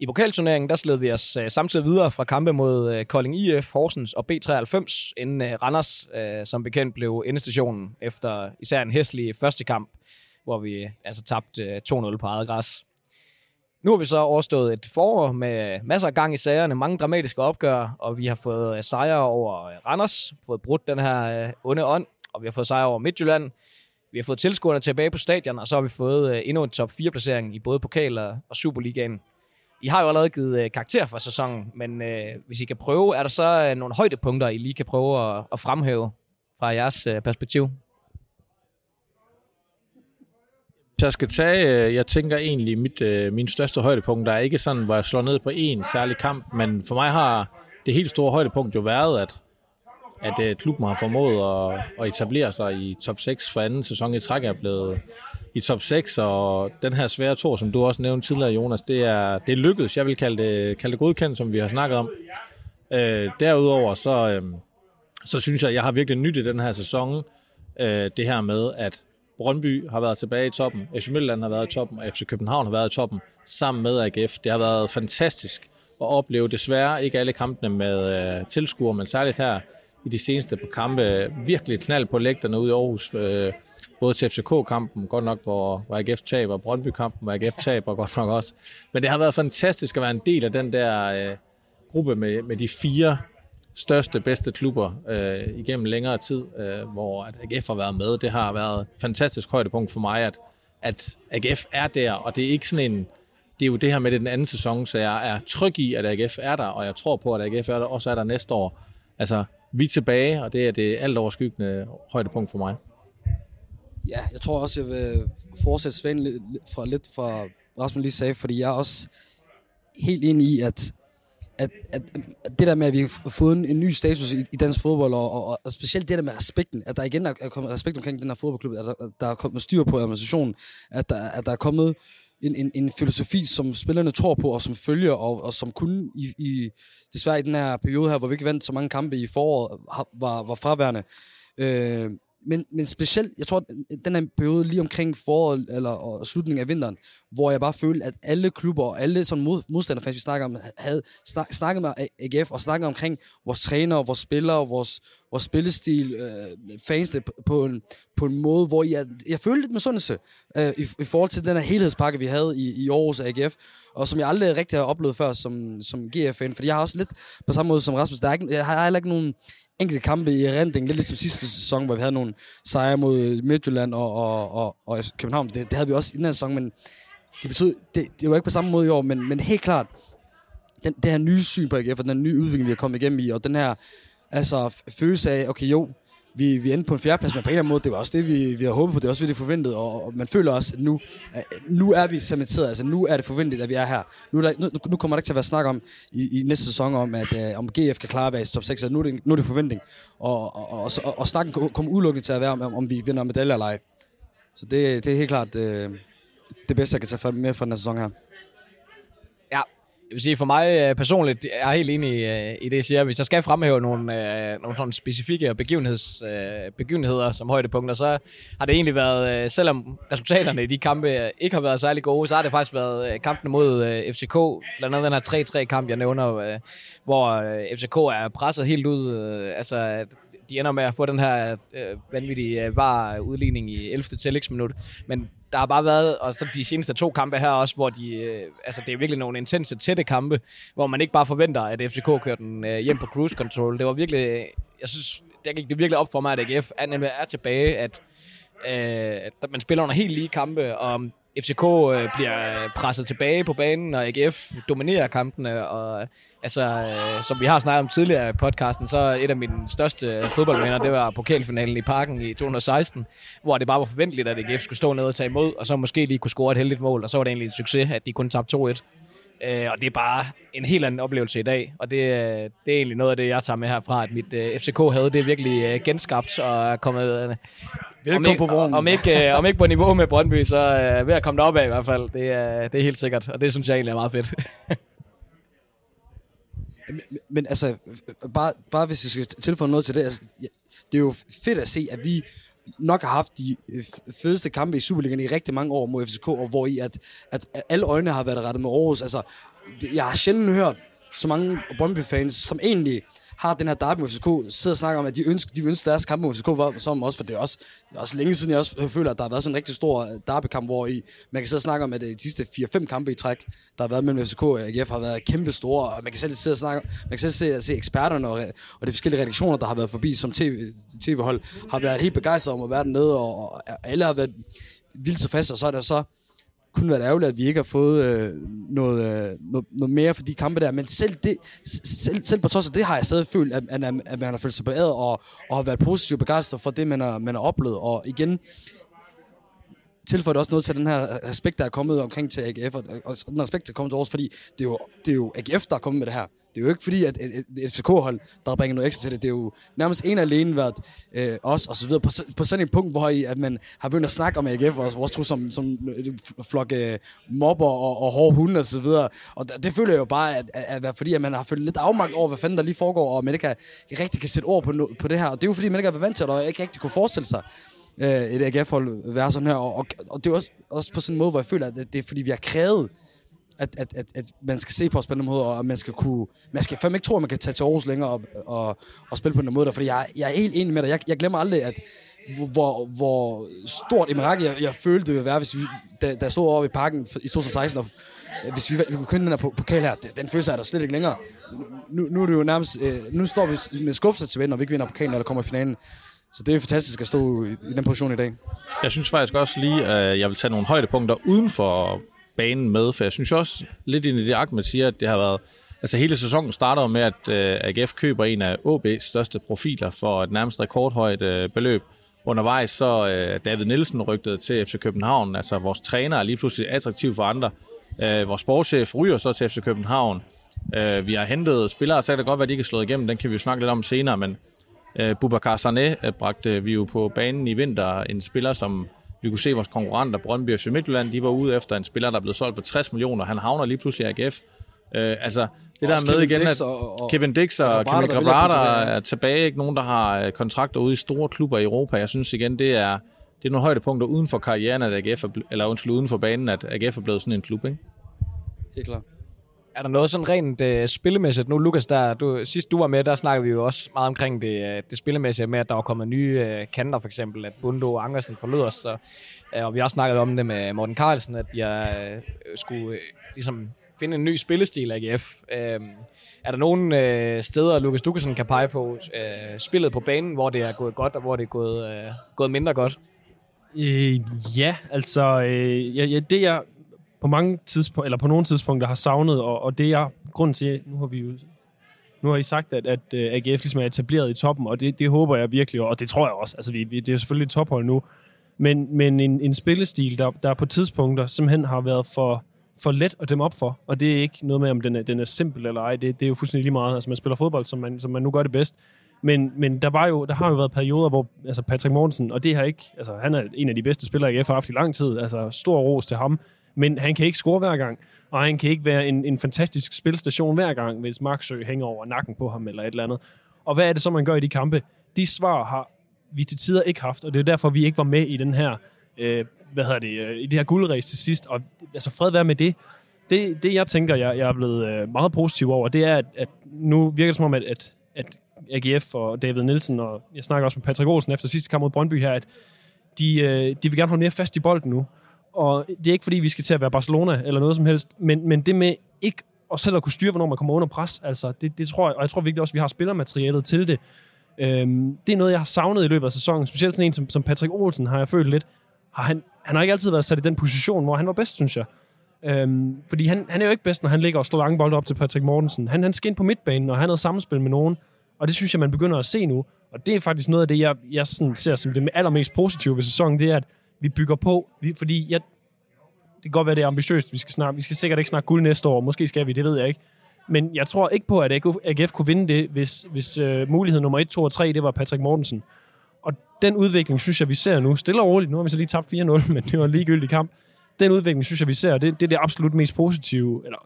I pokalturneringen, der sled vi os øh, samtidig videre fra kampe mod øh, Kolding IF, Horsens og B93, inden øh, Randers, øh, som bekendt, blev endestationen efter især en hæslig første kamp, hvor vi øh, altså tabte øh, 2-0 på eget græs. Nu har vi så overstået et forår med masser af gang i sagerne, mange dramatiske opgør, og vi har fået uh, sejre over øh, Randers, fået brudt den her onde ånd, og vi har fået sejre over Midtjylland. Vi har fået tilskuerne tilbage på stadion, og så har vi fået uh, endnu en top 4-placering i både pokal og Superligaen. I har jo allerede givet øh, karakter for sæsonen, men øh, hvis I kan prøve, er der så øh, nogle højdepunkter, I lige kan prøve at, at fremhæve fra jeres øh, perspektiv? Jeg skal tage, øh, jeg tænker egentlig, mit, øh, min største højdepunkt der er ikke sådan, hvor jeg slår ned på en særlig kamp, men for mig har det helt store højdepunkt jo været, at, at øh, klubben har formået at, at etablere sig i top 6 for anden sæson i træk er blevet i top 6, og den her svære tor, som du også nævnte tidligere, Jonas, det er, det er lykkedes. Jeg vil kalde det, kalde det godkendt, som vi har snakket om. Øh, derudover, så, øh, så synes jeg, at jeg har virkelig nyt i den her sæson, øh, det her med, at Brøndby har været tilbage i toppen, FC Midtjylland har været i toppen, og FC København har været i toppen, sammen med AGF. Det har været fantastisk at opleve desværre ikke alle kampene med øh, tilskuere, men særligt her i de seneste på kampe virkelig knald på lægterne ude i Aarhus. Øh, både til FCK-kampen, godt nok, hvor, hvor AGF taber, Brøndby-kampen, hvor AGF taber, godt nok også. Men det har været fantastisk at være en del af den der øh, gruppe med, med de fire største, bedste klubber øh, igennem længere tid, øh, hvor at AGF har været med. Det har været et fantastisk højdepunkt for mig, at, at AGF er der, og det er ikke sådan en, det er jo det her med den anden sæson, så jeg er tryg i, at AGF er der, og jeg tror på, at AGF er der, også er der næste år. Altså, vi er tilbage, og det er det alt overskyggende højdepunkt for mig. Ja, jeg tror også, jeg vil fortsætte Svend lidt fra, lidt fra Rasmus lige sagde, fordi jeg er også helt enig i, at, at, at, at det der med, at vi har fået en, en ny status i, i dansk fodbold, og, og, og specielt det der med respekten, at der igen er, er kommet respekt omkring den her fodboldklub, at der, at der er kommet styr på administrationen, at der, at der er kommet en, en, en filosofi, som spillerne tror på, og som følger, og, og som kun i, i, desværre i den her periode her, hvor vi ikke vandt så mange kampe i foråret, var, var fraværende. Øh, men, men specielt, jeg tror, den her periode lige omkring foråret, eller og slutningen af vinteren, hvor jeg bare følte, at alle klubber og alle sådan mod, modstanderfans, vi snakker om, havde snak, snakket med AGF og snakket omkring vores trænere, vores spillere, vores, vores spillestil, øh, fansene på en, på en måde, hvor jeg, jeg følte lidt med sundelse øh, i, i forhold til den her helhedspakke, vi havde i, i Aarhus AGF, og som jeg aldrig rigtig har oplevet før som, som GF-fan, fordi jeg har også lidt på samme måde som Rasmus, der er ikke, jeg har heller ikke nogen enkelte kampe i erindring, lidt ligesom sidste sæson, hvor vi havde nogle sejre mod Midtjylland og, og, og, og København. Det, det havde vi også i den her sæson, men det betød, det, det var ikke på samme måde i år, men, men helt klart, den, det her nye syn på AGF, og den nye udvikling, vi har kommet igennem i, og den her altså, følelse af, okay jo, vi, vi endte på en fjerdeplads, men på en eller anden måde, det var også det, vi, vi havde håbet på, det var også det, vi forventede, og, og man føler også, at nu, at nu er vi cementeret, altså nu er det forventet, at vi er her. Nu, er der, nu, nu kommer der ikke til at være snak om i, i næste sæson, om at uh, om GF kan klare at være i top 6, altså nu er det, nu er det forventning, og, og, og, og, og snakken kommer udelukkende til at være om, om vi vinder medaljer eller ej. Så det, det er helt klart, uh, det bedste, jeg kan tage med fra den her sæson her. Jeg vil sige, for mig øh, personligt, jeg er helt enig i, i det, jeg siger. Hvis jeg skal fremhæve nogle, øh, nogle sådan specifikke begivenheds, øh, begivenheder som højdepunkter, så har det egentlig været, øh, selvom resultaterne i de kampe øh, ikke har været særlig gode, så har det faktisk været kampen kampene mod øh, FCK, blandt andet den her 3-3-kamp, jeg nævner, øh, hvor øh, FCK er presset helt ud. Øh, altså, de ender med at få den her øh, vanvittige øh, var udligning i 11. tillægsminut. Men der har bare været, og så de seneste to kampe her også, hvor de, øh, altså det er virkelig nogle intense, tætte kampe, hvor man ikke bare forventer, at FCK kører den øh, hjem på cruise control. Det var virkelig, øh, jeg synes, det gik det virkelig op for mig, at AGF er, er tilbage, at, øh, at man spiller under helt lige kampe, og FCK øh, bliver øh, presset tilbage på banen, og AGF dominerer kampene, og øh, altså, øh, som vi har snakket om tidligere i podcasten, så et af mine største øh, fodboldminder, det var pokalfinalen i Parken i 2016, hvor det bare var forventeligt, at AGF skulle stå ned og tage imod, og så måske lige kunne score et heldigt mål, og så var det egentlig en succes, at de kun tabte 2-1. Øh, og det er bare en helt anden oplevelse i dag, og det, det er egentlig noget af det, jeg tager med herfra, at mit uh, FCK havde det virkelig uh, genskabt og er kommet uh, Velkommen om på vognen. Om ikke, uh, om ikke på niveau med Brøndby, så uh, ved at komme derop af i hvert fald. Det er, det er helt sikkert, og det synes jeg egentlig er meget fedt. men, men altså, bare, bare hvis jeg skal tilføje noget til det, altså, det er jo fedt at se, at vi nok har haft de øh, fedeste kampe i Superligaen i rigtig mange år mod FCK, og hvor i at, at alle øjne har været rettet med Aarhus. Altså, jeg har sjældent hørt så mange Brøndby-fans, som egentlig har den her derby med FCK, sidder og snakker om, at de ønsker, de ønsker deres kamp med FCK var som også, for det er også, det er også længe siden, jeg også føler, at der har været sådan en rigtig stor øh, derbykamp, hvor I, man kan sidde og snakke om, at øh, de sidste 4-5 kampe i træk, der har været mellem FCK og AGF, har været kæmpe store, og man kan selv sidde og snakke, man kan selv se, se eksperterne og, og de forskellige redaktioner, der har været forbi som TV, TV-hold, har været helt begejstret om at være dernede, og, og alle har været vildt så fast, og så er der så kun været ærgerligt, at vi ikke har fået øh, noget, øh, noget, noget mere for de kampe der. Men selv, det, selv, selv på trods af det har jeg stadig følt, at, at, at man har følt sig beæret og, og har været positivt begejstret for det, man har, man har oplevet. Og igen, tilføjer det også noget til den her respekt, der er kommet omkring til AGF, og, og den respekt, der er kommet til Aarhus, fordi det er, jo, det er jo AGF, der er kommet med det her. Det er jo ikke fordi, at et FCK-hold, der har bringet noget ekstra til det. Det er jo nærmest en alene været øh, os, og så videre, på, på sådan et punkt, hvor I, at man har begyndt at snakke om AGF, og vores tro som, som øh, flok øh, mobber og, og hårde hunde, og så videre. Og det, det føler jeg jo bare, at, at, at, fordi at man har følt lidt afmagt over, hvad fanden der lige foregår, og man ikke, har, ikke rigtig kan sætte ord på, no, på det her. Og det er jo fordi, man ikke har været vant til det, og ikke rigtig kunne forestille sig, øh, et AGF-hold være sådan her. Og, og, og det er også, også på sådan en måde, hvor jeg føler, at det er fordi, vi har krævet, at, at, at, at man skal se på os på den måde, og man skal kunne... Man skal fandme ikke tro, at man kan tage til Aarhus længere og, og, og spille på den måde der, fordi jeg, jeg er helt enig med dig. Jeg, jeg glemmer aldrig, at hvor, hvor stort et mirakel jeg, jeg følte, det ville være, hvis vi, da, da jeg stod over i parken i 2016, og hvis vi, vi kunne kende den her pokal her, den følelse er der slet ikke længere. Nu, nu er det jo nærmest, øh, nu står vi med skuffelse tilbage, når vi ikke vinder pokalen, når der kommer i finalen. Så det er fantastisk at stå i, i den position i dag. Jeg synes faktisk også lige, at jeg vil tage nogle højdepunkter uden for banen med, for jeg synes også lidt ind i det, Ahmed siger, at det har været Altså hele sæsonen starter med, at øh, AGF køber en af OB's største profiler for et nærmest rekordhøjt uh, beløb. Undervejs så øh, David Nielsen rygtede til FC København. Altså vores træner er lige pludselig attraktiv for andre. Vores sportschef ryger så til FC København. Vi har hentet spillere, så kan det godt være, at de ikke er slået igennem. Den kan vi jo snakke lidt om senere, men Uh, Boubacar Sané bragte vi jo på banen i vinter en spiller, som vi kunne se vores konkurrenter, Brøndby og Midtjylland, de var ude efter en spiller, der blev solgt for 60 millioner. Han havner lige pludselig i AGF. Uh, altså, det der med igen, at og, og, Kevin Dix og, og Kevin Grabrata er tilbage. Ikke nogen, der har kontrakter ude i store klubber i Europa. Jeg synes igen, det er, det er nogle højdepunkter uden for karrieren, at AGF er, eller undskyld, uden for banen, at AGF er blevet sådan en klub, ikke? Helt klart. Er der noget sådan rent uh, spillemæssigt? Nu, Lukas, der, du, sidst du var med, der snakkede vi jo også meget omkring det, uh, det spillemæssige med, at der var kommet nye uh, kanter, for eksempel, at Bundo og Angersen forlod os. Så, uh, og vi har også snakket om det med Morten Carlsen, at jeg uh, skulle uh, ligesom finde en ny spillestil af AGF. Uh, øhm, er der nogle uh, steder, Lukas Dukasen kan pege på, uh, spillet på banen, hvor det er gået godt, og hvor det er gået, uh, gået mindre godt? Øh, ja, altså, øh, ja, ja, det jeg på mange tidspunkter, eller på nogle tidspunkter har savnet, og, og det er grunden til, nu har vi jo nu har I sagt, at, at øh, AGF ligesom er etableret i toppen, og det, det håber jeg virkelig, og det tror jeg også. Altså, vi, vi, det er selvfølgelig et tophold nu, men, men en, en spillestil, der, der på tidspunkter simpelthen har været for, for let at dem op for, og det er ikke noget med, om den er, den er simpel eller ej, det, det er jo fuldstændig lige meget. Altså, man spiller fodbold, som man, som man nu gør det bedst, Men, men der, var jo, der har jo været perioder, hvor altså Patrick Mortensen, og det har ikke, altså han er en af de bedste spillere, AGF har haft i lang tid, altså stor ros til ham, men han kan ikke score hver gang, og han kan ikke være en, en fantastisk spilstation hver gang, hvis Marksø hænger over nakken på ham eller et eller andet. Og hvad er det så, man gør i de kampe? De svar har vi til tider ikke haft, og det er derfor, vi ikke var med i den her, øh, hvad hedder det, øh, i det her guldræs til sidst, og altså fred være med det. Det, det jeg tænker, jeg, jeg er blevet øh, meget positiv over, det er, at, at nu virker det som om, at, at, at AGF og David Nielsen, og jeg snakker også med Patrick Olsen efter sidste kamp mod Brøndby her, at de, øh, de vil gerne holde mere fast i bolden nu. Og det er ikke fordi, vi skal til at være Barcelona eller noget som helst, men, men det med ikke og selv at kunne styre, hvornår man kommer under pres, altså det, det tror jeg, og jeg tror virkelig også, at vi har spillermaterialet til det. Øhm, det er noget, jeg har savnet i løbet af sæsonen, specielt sådan en som, som Patrick Olsen har jeg følt lidt. Har han, han har ikke altid været sat i den position, hvor han var bedst, synes jeg. Øhm, fordi han, han er jo ikke bedst, når han ligger og slår lange bolde op til Patrick Mortensen. Han, han skal ind på midtbanen, og han havde samspil med nogen. Og det synes jeg, man begynder at se nu. Og det er faktisk noget af det, jeg, jeg sådan ser som det allermest positive ved sæsonen, det er, at vi bygger på. Vi, fordi jeg, det kan godt være, det er ambitiøst. Vi skal, snart, vi skal sikkert ikke snakke guld næste år. Måske skal vi, det ved jeg ikke. Men jeg tror ikke på, at AGF kunne vinde det, hvis, hvis øh, mulighed nummer 1, 2 og 3, det var Patrick Mortensen. Og den udvikling, synes jeg, vi ser nu. Stille og roligt. Nu har vi så lige tabt 4-0, men det var en ligegyldig kamp. Den udvikling, synes jeg, vi ser. Det, det er det absolut mest positive. Eller,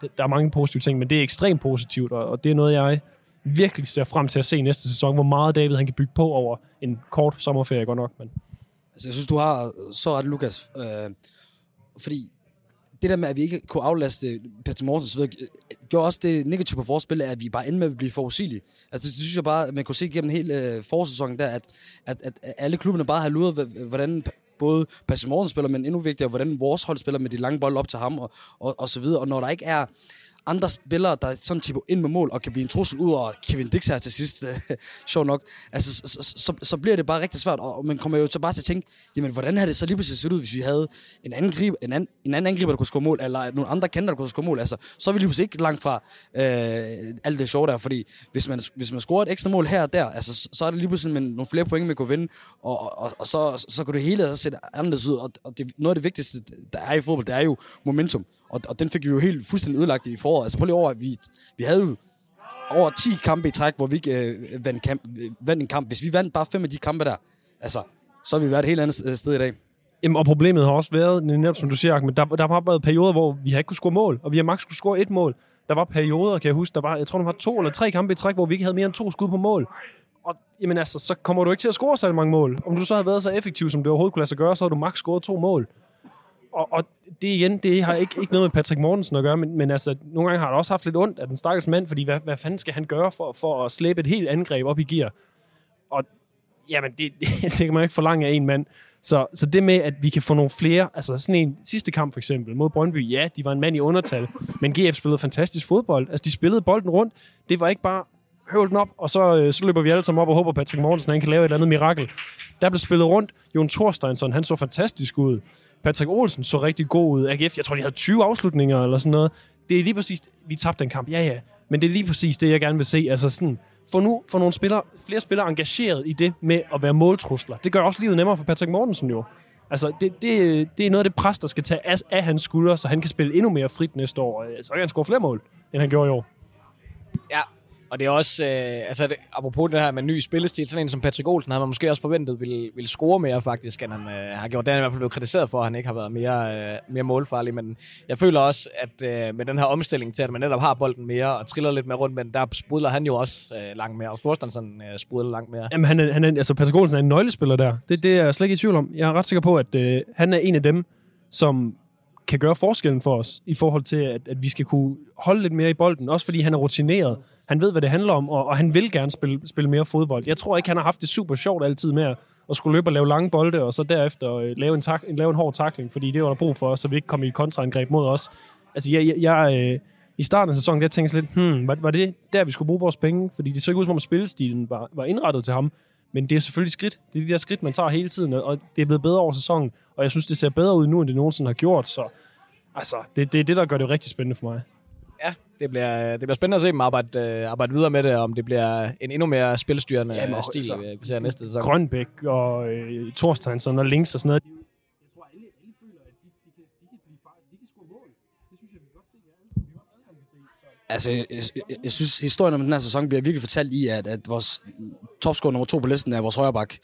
det, der er mange positive ting, men det er ekstremt positivt, og, og det er noget, jeg virkelig ser frem til at se næste sæson, hvor meget David han kan bygge på over en kort sommerferie, godt nok. Men. Altså, jeg synes, du har øh, så ret, Lukas. Øh, fordi det der med, at vi ikke kunne aflaste Patrick Mortens ved, øh, gjorde også det negative på forspillet, at vi bare endte med at blive forudsigelige. Altså, det synes jeg bare, at man kunne se gennem hele øh, forsæsonen der, at, at, at alle klubberne bare har luret, hvordan både Patrick Mortens spiller, men endnu vigtigere, hvordan vores hold spiller med de lange bolde op til ham, og, og, og så videre. Og når der ikke er andre spillere, der sådan tipo ind med mål og kan blive en trussel ud over Kevin Dix her til sidst, sjov nok, altså, så, så, så, bliver det bare rigtig svært, og man kommer jo så bare til at tænke, jamen hvordan havde det så lige pludselig set ud, hvis vi havde en anden, grib, en anden, en anden angriber, der kunne score mål, eller nogle andre kanter, der kunne score mål, altså, så er vi lige pludselig ikke langt fra øh, alt det sjove der, fordi hvis man, hvis man scorer et ekstra mål her og der, altså, så er det lige pludselig med nogle flere point, man kunne vinde, og, og, og så, så kunne det hele altså se anderledes ud, og, og det, noget af det vigtigste, der er i fodbold, det er jo momentum, og, og den fik vi jo helt fuldstændig ødelagt i foråret, Altså prøv lige over, at vi, vi havde jo over 10 kampe i træk, hvor vi ikke øh, vandt, kamp, øh, vandt en kamp. Hvis vi vandt bare fem af de kampe der, altså, så har vi været et helt andet sted i dag. Jamen, og problemet har også været, netop som du siger, men der, der har været perioder, hvor vi har ikke kunne score mål, og vi har maks kunne score et mål. Der var perioder, kan jeg huske, der var, jeg tror, der var to eller tre kampe i træk, hvor vi ikke havde mere end to skud på mål. Og jamen altså, så kommer du ikke til at score så mange mål. Om du så har været så effektiv, som det overhovedet kunne lade sig gøre, så har du maks scoret to mål og, og det igen, det har ikke, ikke noget med Patrick Mortensen at gøre, men, men altså, nogle gange har han også haft lidt ondt af den stakkels mand, fordi hvad, hvad fanden skal han gøre for, for at slæbe et helt angreb op i gear? Og jamen, det, det, kan man ikke forlange af en mand. Så, så det med, at vi kan få nogle flere, altså sådan en sidste kamp for eksempel mod Brøndby, ja, de var en mand i undertal, men GF spillede fantastisk fodbold. Altså, de spillede bolden rundt. Det var ikke bare høvl den op, og så, øh, så løber vi alle sammen op og håber, Patrick Mortensen han kan lave et eller andet mirakel. Der blev spillet rundt. Jon Thorsteinsson, han så fantastisk ud. Patrick Olsen så rigtig god ud. AGF, jeg tror, de havde 20 afslutninger eller sådan noget. Det er lige præcis, vi tabte den kamp, ja ja. Men det er lige præcis det, jeg gerne vil se. Altså sådan, få nu for nogle spillere, flere spillere engageret i det med at være måltrusler. Det gør også livet nemmere for Patrick Mortensen jo. Altså, det, det, det er noget af det pres, der skal tage af, af hans skuldre, så han kan spille endnu mere frit næste år. Øh, så kan han score flere mål, end han gjorde i år. Ja, og det er også, øh, altså det, apropos det her med ny spillestil, sådan en som Patrick Olsen havde man måske også forventet ville, ville score mere faktisk, end han øh, har gjort. Det er i hvert fald blevet kritiseret for, at han ikke har været mere, øh, mere målfarlig, men jeg føler også, at øh, med den her omstilling til, at man netop har bolden mere og triller lidt mere rundt, men der sprudler han jo også øh, langt mere, og Thorstensen øh, sprudler langt mere. Jamen, han er, han er, altså Patrick Olsen er en nøglespiller der. Det, det er jeg slet ikke i tvivl om. Jeg er ret sikker på, at øh, han er en af dem, som kan gøre forskellen for os, i forhold til, at, at vi skal kunne holde lidt mere i bolden, også fordi han er rutineret. Han ved, hvad det handler om, og, og han vil gerne spille, spille mere fodbold. Jeg tror ikke, han har haft det super sjovt altid med at, skulle løbe og lave lange bolde, og så derefter øh, lave, en tak, lave en hård takling, fordi det var der brug for os, så vi ikke kom i kontraangreb mod os. Altså, jeg, jeg, jeg øh, i starten af sæsonen, der tænkte jeg lidt, hmm, var, var det der, vi skulle bruge vores penge? Fordi det så ikke ud som om spillestilen var, var indrettet til ham. Men det er selvfølgelig skridt. Det er de der skridt, man tager hele tiden, og det er blevet bedre over sæsonen. Og jeg synes, det ser bedre ud nu, end det nogensinde har gjort. Så altså, det, det er det, der gør det rigtig spændende for mig det bliver, det bliver spændende at se dem arbejde, uh, arbejde videre med det, om det bliver en endnu mere spilstyrende Jamen, stil, altså, vi ser næste sæson. Grønbæk og øh, Thorsteinsson og Links og sådan noget. Jeg tror, alle, alle føler, at de, de, kan, de kan blive faktisk, de kan score mål. Det synes jeg, vi godt se, ja. Vi også alle Altså, jeg, jeg, jeg synes, historien om den her sæson bliver virkelig fortalt i, at, at vores topscorer nummer to på listen er vores højreback.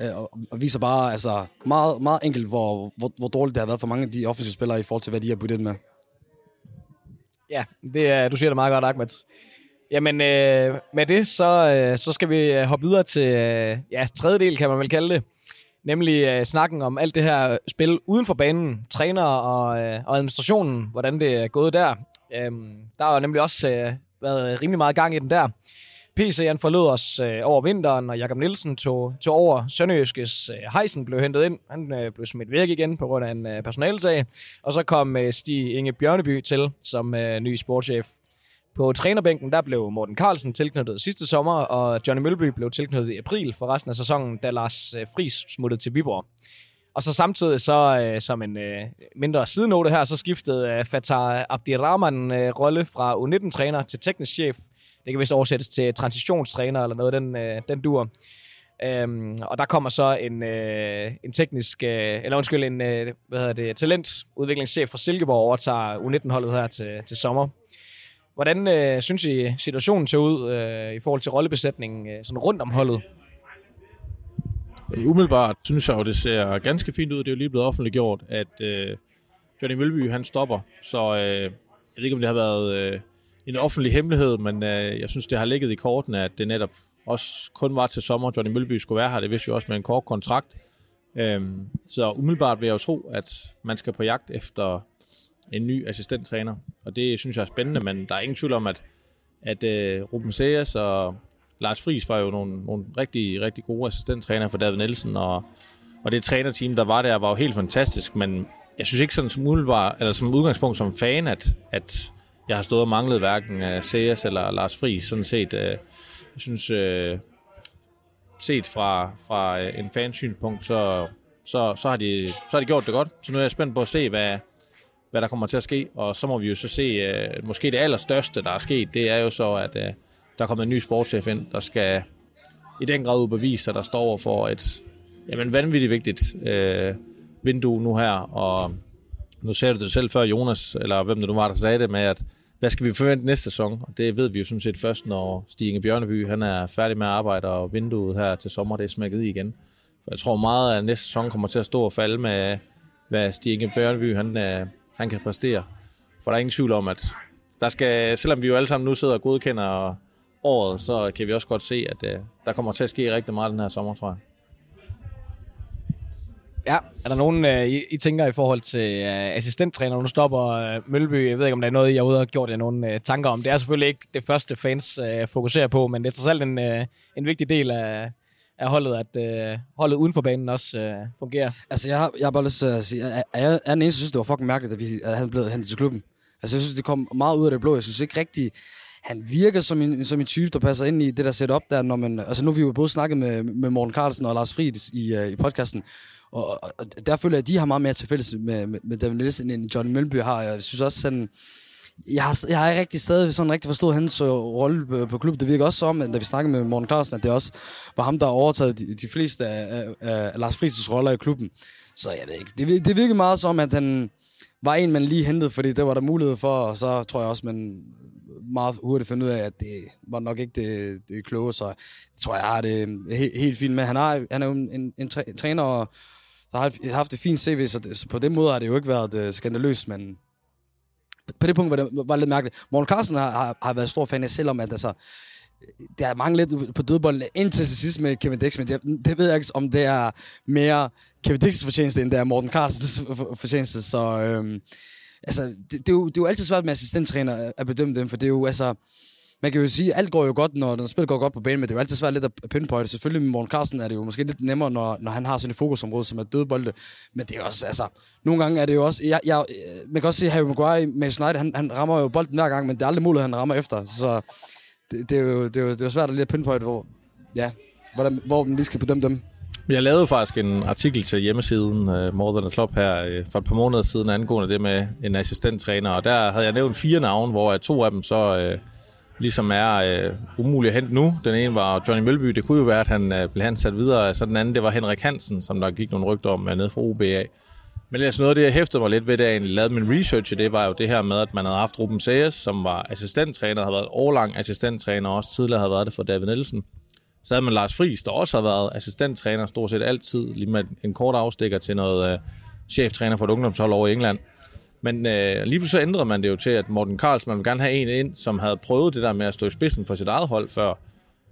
Øh, og, og viser bare altså, meget, meget enkelt, hvor, hvor, hvor dårligt det har været for mange af de offensive spillere i forhold til, hvad de har budt ind med. Ja, det er, du siger det meget godt, Ahmed. Jamen, øh, med det, så, øh, så skal vi øh, hoppe videre til øh, ja, tredje del, kan man vel kalde det. Nemlig øh, snakken om alt det her spil uden for banen, træner og, øh, og administrationen, hvordan det er gået der. Øhm, der har nemlig også øh, været rimelig meget gang i den der. PC'en forlod os øh, over vinteren, og Jakob Nielsen tog, tog over. Sønderjyskes øh, Heisen blev hentet ind. Han øh, blev smidt væk igen på grund af en øh, personalsag. Og så kom øh, Stig Inge Bjørneby til som øh, ny sportschef. På trænerbænken der blev Morten Carlsen tilknyttet sidste sommer, og Johnny Mølby blev tilknyttet i april for resten af sæsonen, da Lars øh, Fris smuttede til Viborg. Og så samtidig, så øh, som en øh, mindre sidenote her, så skiftede øh, Fatah Abdirrahman øh, rolle fra U19-træner til teknisk chef. Det kan vist oversættes til transitionstræner eller noget, den, øh, den dur. Øhm, og der kommer så en, øh, en teknisk, øh, eller undskyld, en øh, hvad hedder det, talentudviklingschef fra Silkeborg overtager U19-holdet her til, til sommer. Hvordan øh, synes I, situationen ser ud øh, i forhold til rollebesætningen øh, sådan rundt om holdet? Umiddelbart synes jeg jo, det ser ganske fint ud. Det er jo lige blevet offentliggjort, at øh, Johnny Mølby han stopper. Så øh, jeg ved ikke, om det har været øh, en offentlig hemmelighed, men øh, jeg synes, det har ligget i kortene, at det netop også kun var til sommer, Johnny Mølby skulle være her. Det vidste jo også med en kort kontrakt. Øhm, så umiddelbart vil jeg jo tro, at man skal på jagt efter en ny assistenttræner. Og det synes jeg er spændende, men der er ingen tvivl om, at, at øh, Ruben Seas og Lars Friis var jo nogle, nogle rigtig, rigtig gode assistenttræner for David Nielsen, og, og det trænerteam, der var der, var jo helt fantastisk, men jeg synes ikke sådan som, var, eller som udgangspunkt som fan, at, at jeg har stået og manglet hverken uh, Seas eller Lars Friis, sådan set. Uh, jeg synes, uh, set fra, fra en fansynspunkt, så, så, så, har de, så har de gjort det godt. Så nu er jeg spændt på at se, hvad, hvad der kommer til at ske, og så må vi jo så se, uh, måske det allerstørste, der er sket, det er jo så, at uh, der kommer en ny sportschef ind, der skal i den grad bevise, at der står over for et jamen, vanvittigt vigtigt øh, vindue nu her, og nu ser du det selv før, Jonas, eller hvem det nu var, der sagde det med, at hvad skal vi forvente næste sæson? Og det ved vi jo sådan set først, når Stig Bjørneby han er færdig med at arbejde, og vinduet her til sommer, det er smækket i igen. For jeg tror meget, at næste sæson kommer til at stå og falde med, hvad Stig Bjørneby han, øh, han kan præstere. For der er ingen tvivl om, at der skal, selvom vi jo alle sammen nu sidder og godkender året, så kan vi også godt se, at der kommer til at ske rigtig meget den her sommer, tror jeg. Ja, er der nogen, uh, I, I tænker i forhold til uh, assistenttræner, nu stopper uh, Mølby? Jeg ved ikke, om der er noget, I har ude og gjort jer nogle uh, tanker om. Det er selvfølgelig ikke det første, fans uh, fokuserer på, men det er trods alt en, uh, en vigtig del af, af holdet, at uh, holdet uden for banen også uh, fungerer. Altså, jeg har, jeg har bare lyst til at sige, at jeg, jeg er den eneste, synes, det var fucking mærkeligt, at, vi, at han blev hentet til klubben. Altså, jeg synes, det kom meget ud af det blå. Jeg synes ikke rigtigt, han virker som en, som en type, der passer ind i det der setup der, når man... Altså, nu har vi jo både snakket med, med Morten Carlsen og Lars Fried i, uh, i podcasten, og, og der føler jeg, at de har meget mere til fælles med, med, med David Nielsen, end John Mølby har. Jeg synes også sådan... Jeg har, jeg har ikke rigtig stadig sådan rigtig forstået hans øh, rolle på, på klubben. Det virker også som, at da vi snakkede med Morten Carlsen, at det også var ham, der har overtaget de, de fleste af, af, af Lars Friis' roller i klubben. Så jeg ved ikke. Det, det virkede meget som, at han var en, man lige hentede, fordi det var der mulighed for, og så tror jeg også, man meget hurtigt fandt ud af, at det var nok ikke det, det kloge, så jeg tror, jeg har det øh, helt, helt fint med. Han, har, han er jo en, en, en, træ, en træner, og der har haft et fint CV, så, det, så på den måde har det jo ikke været uh, skandaløst, men på det punkt var det var lidt mærkeligt. Morten Carsten har, har, har været stor fan af selvom at altså, der er mange lidt på dødbolden indtil til sidst med Kevin Dix, men det, det ved jeg ikke, om det er mere Kevin Dix' fortjeneste, end det er Morten Carstens fortjeneste, så øhm, altså, det, det, er jo, det er jo altid svært med assistenttræner at bedømme dem, for det er jo, altså, man kan jo sige, at alt går jo godt, når når spillet går godt på banen, men det er jo altid svært lidt at pinpointe. Selvfølgelig med Morten Carsten er det jo måske lidt nemmere, når, når han har sine fokusområder, som er dødbolde. Men det er også, altså, nogle gange er det jo også, jeg, jeg, man kan også sige, at Harry Maguire med United, han, han rammer jo bolden hver gang, men det er aldrig muligt, at han rammer efter. Så det, det, er, jo, det, er, jo, det er jo svært at lige at pinpointe, hvor, ja, hvordan, hvor man lige skal bedømme dem. Jeg lavede faktisk en artikel til hjemmesiden uh, More Than a Club her uh, for et par måneder siden angående det med en assistenttræner, og der havde jeg nævnt fire navne, hvor to af dem så uh, ligesom er uh, umulige at hente nu. Den ene var Johnny Mølby. Det kunne jo være, at han uh, blev ansat videre. Så den anden, det var Henrik Hansen, som der gik nogle rygter om uh, nede fra OBA. Men altså noget af det, jeg hæftede mig lidt ved, da jeg lavede min research i det, var jo det her med, at man havde haft Ruben Sayers, som var assistenttræner, havde været årlang assistenttræner, og også tidligere havde været det for David Nielsen. Så havde man Lars Friis, der også har været assistenttræner stort set altid, lige med en kort afstikker til noget øh, cheftræner for et ungdomshold over i England. Men øh, lige pludselig ændrede man det jo til, at Morten Karls, man ville gerne have en ind, som havde prøvet det der med at stå i spidsen for sit eget hold før.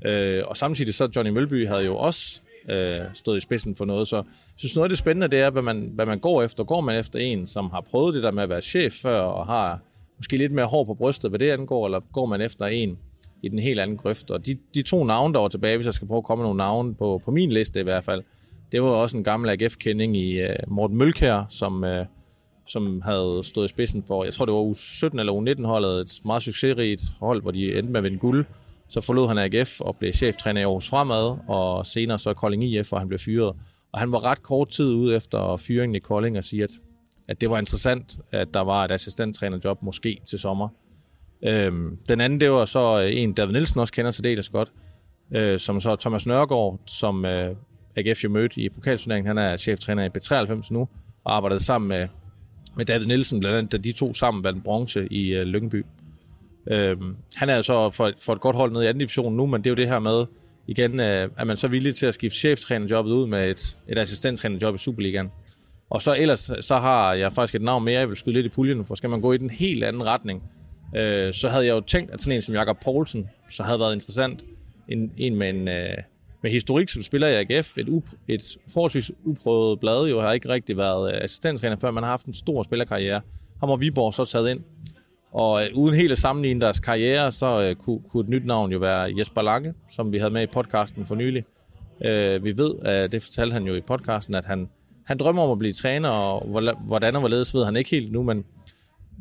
Øh, og samtidig så Johnny Mølby havde jo også øh, stået i spidsen for noget. Så jeg synes noget af det spændende, det er, hvad man, hvad man går efter. Går man efter en, som har prøvet det der med at være chef før, og har måske lidt mere hår på brystet, hvad det angår, eller går man efter en i den helt anden grøft. Og de, de to navne, der var tilbage, hvis jeg skal prøve at komme nogle navne på, på min liste i hvert fald, det var også en gammel AGF-kending i uh, Morten Mølkær, som, uh, som havde stået i spidsen for, jeg tror det var U17 eller U19-holdet, et meget succesrigt hold, hvor de endte med at vinde guld. Så forlod han AGF og blev cheftræner i Aarhus Fremad, og senere så Kolding IF, og han blev fyret. Og han var ret kort tid ude efter fyringen i Kolding og sige, at, at det var interessant, at der var et assistenttrænerjob måske til sommer. Øhm, den anden, det var så øh, en, David Nielsen også kender sig dels godt, øh, som så Thomas Nørgaard, som øh, AGF jo mødte i pokalturneringen. Han er cheftræner i B93 nu, og arbejdede sammen med, med David Nielsen, blandt andet, da de to sammen vandt bronze i øh, Lyngby. Øhm, han er så for, for et godt hold nede i anden division nu, men det er jo det her med, igen, øh, er man så villig til at skifte cheftrænerjobbet ud med et, et assistenttrænerjob i Superligaen. Og så ellers, så har jeg faktisk et navn mere, jeg vil skyde lidt i puljen, for skal man gå i den helt anden retning, øh, så havde jeg jo tænkt, at sådan en som Jakob Poulsen, så havde været interessant. En, en med en øh, med historik som spiller i AGF, et, up, et forholdsvis uprøvet blad, jo har ikke rigtig været øh, assistenttræner før, man har haft en stor spillerkarriere. Ham og Viborg så taget ind. Og øh, uden helt at sammenligne deres karriere, så øh, kunne, kunne et nyt navn jo være Jesper Lange, som vi havde med i podcasten for nylig. Øh, vi ved, at det fortalte han jo i podcasten, at han, han drømmer om at blive træner, og hvordan og hvorledes ved han ikke helt nu, men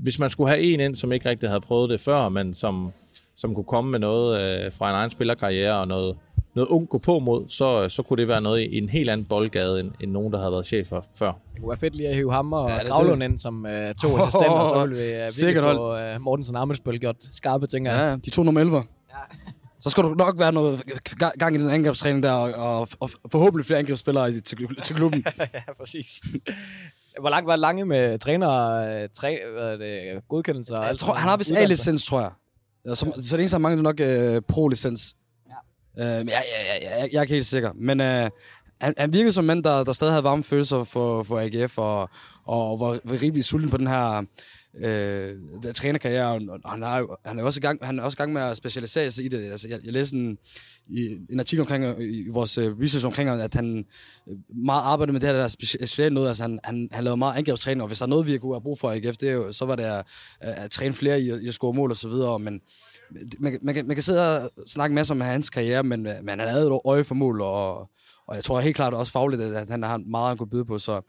hvis man skulle have en ind, som ikke rigtig havde prøvet det før, men som, som kunne komme med noget øh, fra en egen spillerkarriere og noget, noget ung gå på mod, så, så kunne det være noget i en helt anden boldgade, end, end nogen, der havde været chef før. Det kunne være fedt lige at hive ham og ja, Gravlund ind som uh, to oh, assistenter, så ville vi uh, virkelig få uh, Mortensen Amelsbøl gjort skarpe, tænker jeg. Ja, de to nummer 11. Ja. Så skal du nok være noget gang i den angrebstræning der, og, og, og forhåbentlig flere angrebsspillere til, til klubben. ja, præcis. Hvor langt var lange med træner, træ, hvad det, godkendelser? Jeg tror, han har vist A-licens, tror jeg. Ja, så, så det eneste, han mangler nok uh, pro-licens. Øh, jeg, jeg, jeg, jeg, jeg er ikke helt sikker. Men øh, han, han virkede som en mand, der, der stadig havde varme følelser for, for AGF, og, og var, var rimelig sulten på den her øh, der trænerkarriere, og han, har, han, er også i gang, han er også i gang med at specialisere sig i det. Altså, jeg, jeg læste en, i, en artikel omkring, øh, i vores uh, research omkring, at han øh, meget arbejder med det her der specielt noget. Altså, han, han, han lavede meget angrebstræning, og hvis der er noget, vi kunne have brug for i AGF, det er jo, så var det at, at træne flere i, i at score mål og så videre, men man, man, kan, man kan sidde og snakke masser om hans karriere, men, men han havde et øje for mål, og, og jeg tror helt klart også fagligt, at han har meget, han kunne byde på, så,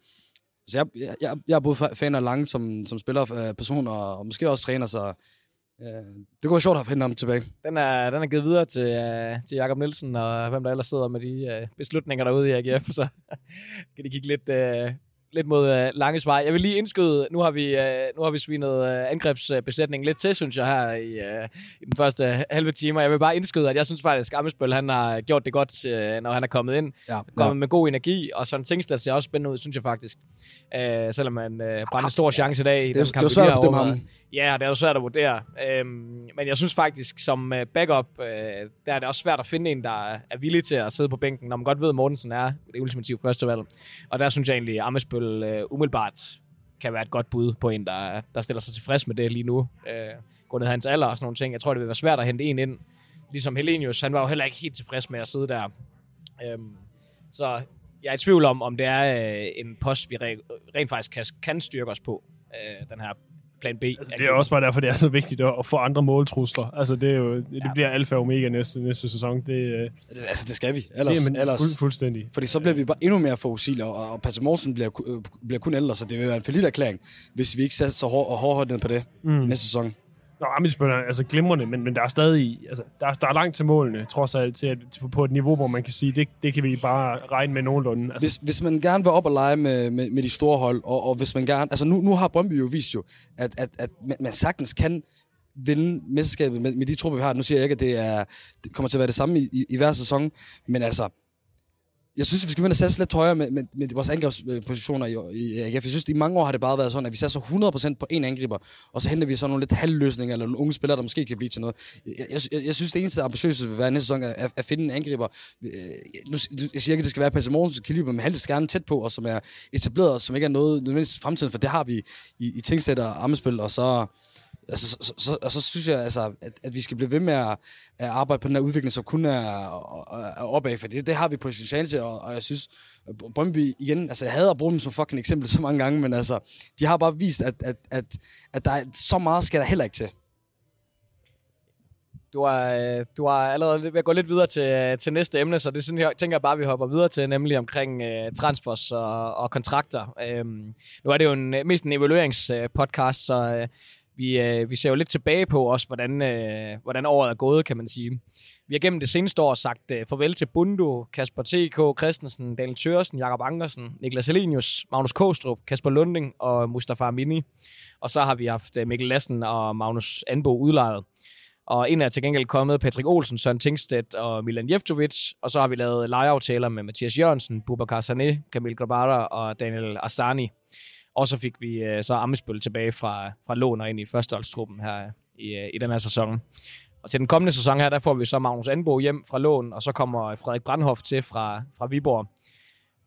så jeg, jeg, jeg er både fan af Lange som, som spiller øh, person, og, og måske også træner, så øh, det kunne være sjovt at finde ham tilbage. Den er, den er givet videre til, øh, til Jakob Nielsen, og hvem der ellers sidder med de øh, beslutninger derude i AGF, så kan de kigge lidt, øh, lidt mod uh, Langes vej. Jeg vil lige indskyde, nu har vi, uh, nu har vi svinet uh, angrebsbesætningen lidt til, synes jeg, her i, uh, i den første halve time. Jeg vil bare indskyde, at jeg synes faktisk, at Amesbøl, han har gjort det godt, uh, når han er kommet ind. Ja, kommet ja. med god energi, og sådan Tingstad ser også spændende ud, synes jeg faktisk. Uh, selvom han uh, brændte en stor chance i dag. Det, det, det var svært at bedømme ham. Ja, det er jo svært at vurdere. Øhm, men jeg synes faktisk, som øh, backup, øh, der er det også svært at finde en, der er villig til at sidde på bænken, når man godt ved, at Mortensen er det ultimative førstevalg. Og der synes jeg egentlig, at Amesbøl øh, umiddelbart kan være et godt bud på en, der, der stiller sig tilfreds med det lige nu. Øh, grundet hans alder og sådan nogle ting. Jeg tror, det vil være svært at hente en ind. Ligesom Helenius, han var jo heller ikke helt tilfreds med at sidde der. Øhm, så jeg er i tvivl om, om det er øh, en post, vi re- rent faktisk kan, kan styrke os på, øh, den her plan B. Altså, det er også bare derfor, det er så vigtigt at få andre måltrusler. Altså, det, er jo, det ja. bliver alfa og omega næste, næste sæson. Det, øh, altså, det skal vi. Ellers, det er, ellers, fuld, fuldstændig. Fordi så bliver vi bare endnu mere forudsigelige, og, og Patrick Morsen bliver, øh, bliver kun ældre, så det vil være en forlidt erklæring, hvis vi ikke sætter så hårdt hår, ned på det mm. næste sæson. Nå, Amitsbøl er altså glimrende, men, men der er stadig altså, der, er, der er langt til målene, trods alt, til, at, på et niveau, hvor man kan sige, det, det kan vi bare regne med nogenlunde. Altså. Hvis, hvis man gerne vil op og lege med, med, med de store hold, og, og hvis man gerne... Altså nu, nu har Brøndby jo vist jo, at, at, at man sagtens kan vinde mesterskabet med, med de trupper, vi har. Nu siger jeg ikke, at det, er, det kommer til at være det samme i, i, i hver sæson, men altså, jeg synes, at vi skal begynde at satse lidt højere med, med, med vores angrebspositioner i, i AGF. Jeg synes, at i mange år har det bare været sådan, at vi satser 100% på en angriber, og så henter vi så nogle lidt halvløsninger, eller nogle unge spillere, der måske kan blive til noget. Jeg, jeg, jeg synes, det eneste ambitiøse vil være næste sæson at, at finde en angriber. Øh, nu, jeg siger ikke, at det skal være Passe Morgens kaliber, men helst gerne tæt på, og som er etableret, og som ikke er noget nødvendigvis fremtiden, for det har vi i, i Tingstedt og Amespil, og så altså, så, så, så, og så synes jeg, altså, at, at vi skal blive ved med at, at arbejde på den her udvikling, som kun er, er opad, for det, det har vi potentiale til, og, og jeg synes, Brøndby igen, altså jeg hader at bruge dem som fucking eksempel så mange gange, men altså, de har bare vist, at, at, at, at der er, så meget skal der heller ikke til. Du har, øh, du har allerede jeg går lidt videre til, øh, til næste emne, så det sådan, jeg tænker jeg bare, at vi hopper videre til, nemlig omkring uh, transfers og, og kontrakter. Um, nu er det jo en, mest en evalueringspodcast, så uh, vi, øh, vi ser jo lidt tilbage på også, hvordan, øh, hvordan året er gået, kan man sige. Vi har gennem det seneste år sagt øh, farvel til Bundo, Kasper T.K. Christensen, Daniel Thørsen, Jakob Angersen, Niklas Helenius, Magnus Kostrup, Kasper Lunding og Mustafa Amini. Og så har vi haft øh, Mikkel Lassen og Magnus Anbo udlejet. Og en er til gengæld kommet Patrick Olsen, Søren Tingstedt og Milan Jeftovic. Og så har vi lavet lejeaftaler med Mathias Jørgensen, Bubakar Sané, Kamil Grabara og Daniel Asani. Og så fik vi øh, så Amesbøl tilbage fra, fra lån og ind i førsteholdstruppen her i, øh, i den her sæson. Og til den kommende sæson her, der får vi så Magnus Anbo hjem fra lån, og så kommer Frederik Brandhoff til fra, fra Viborg.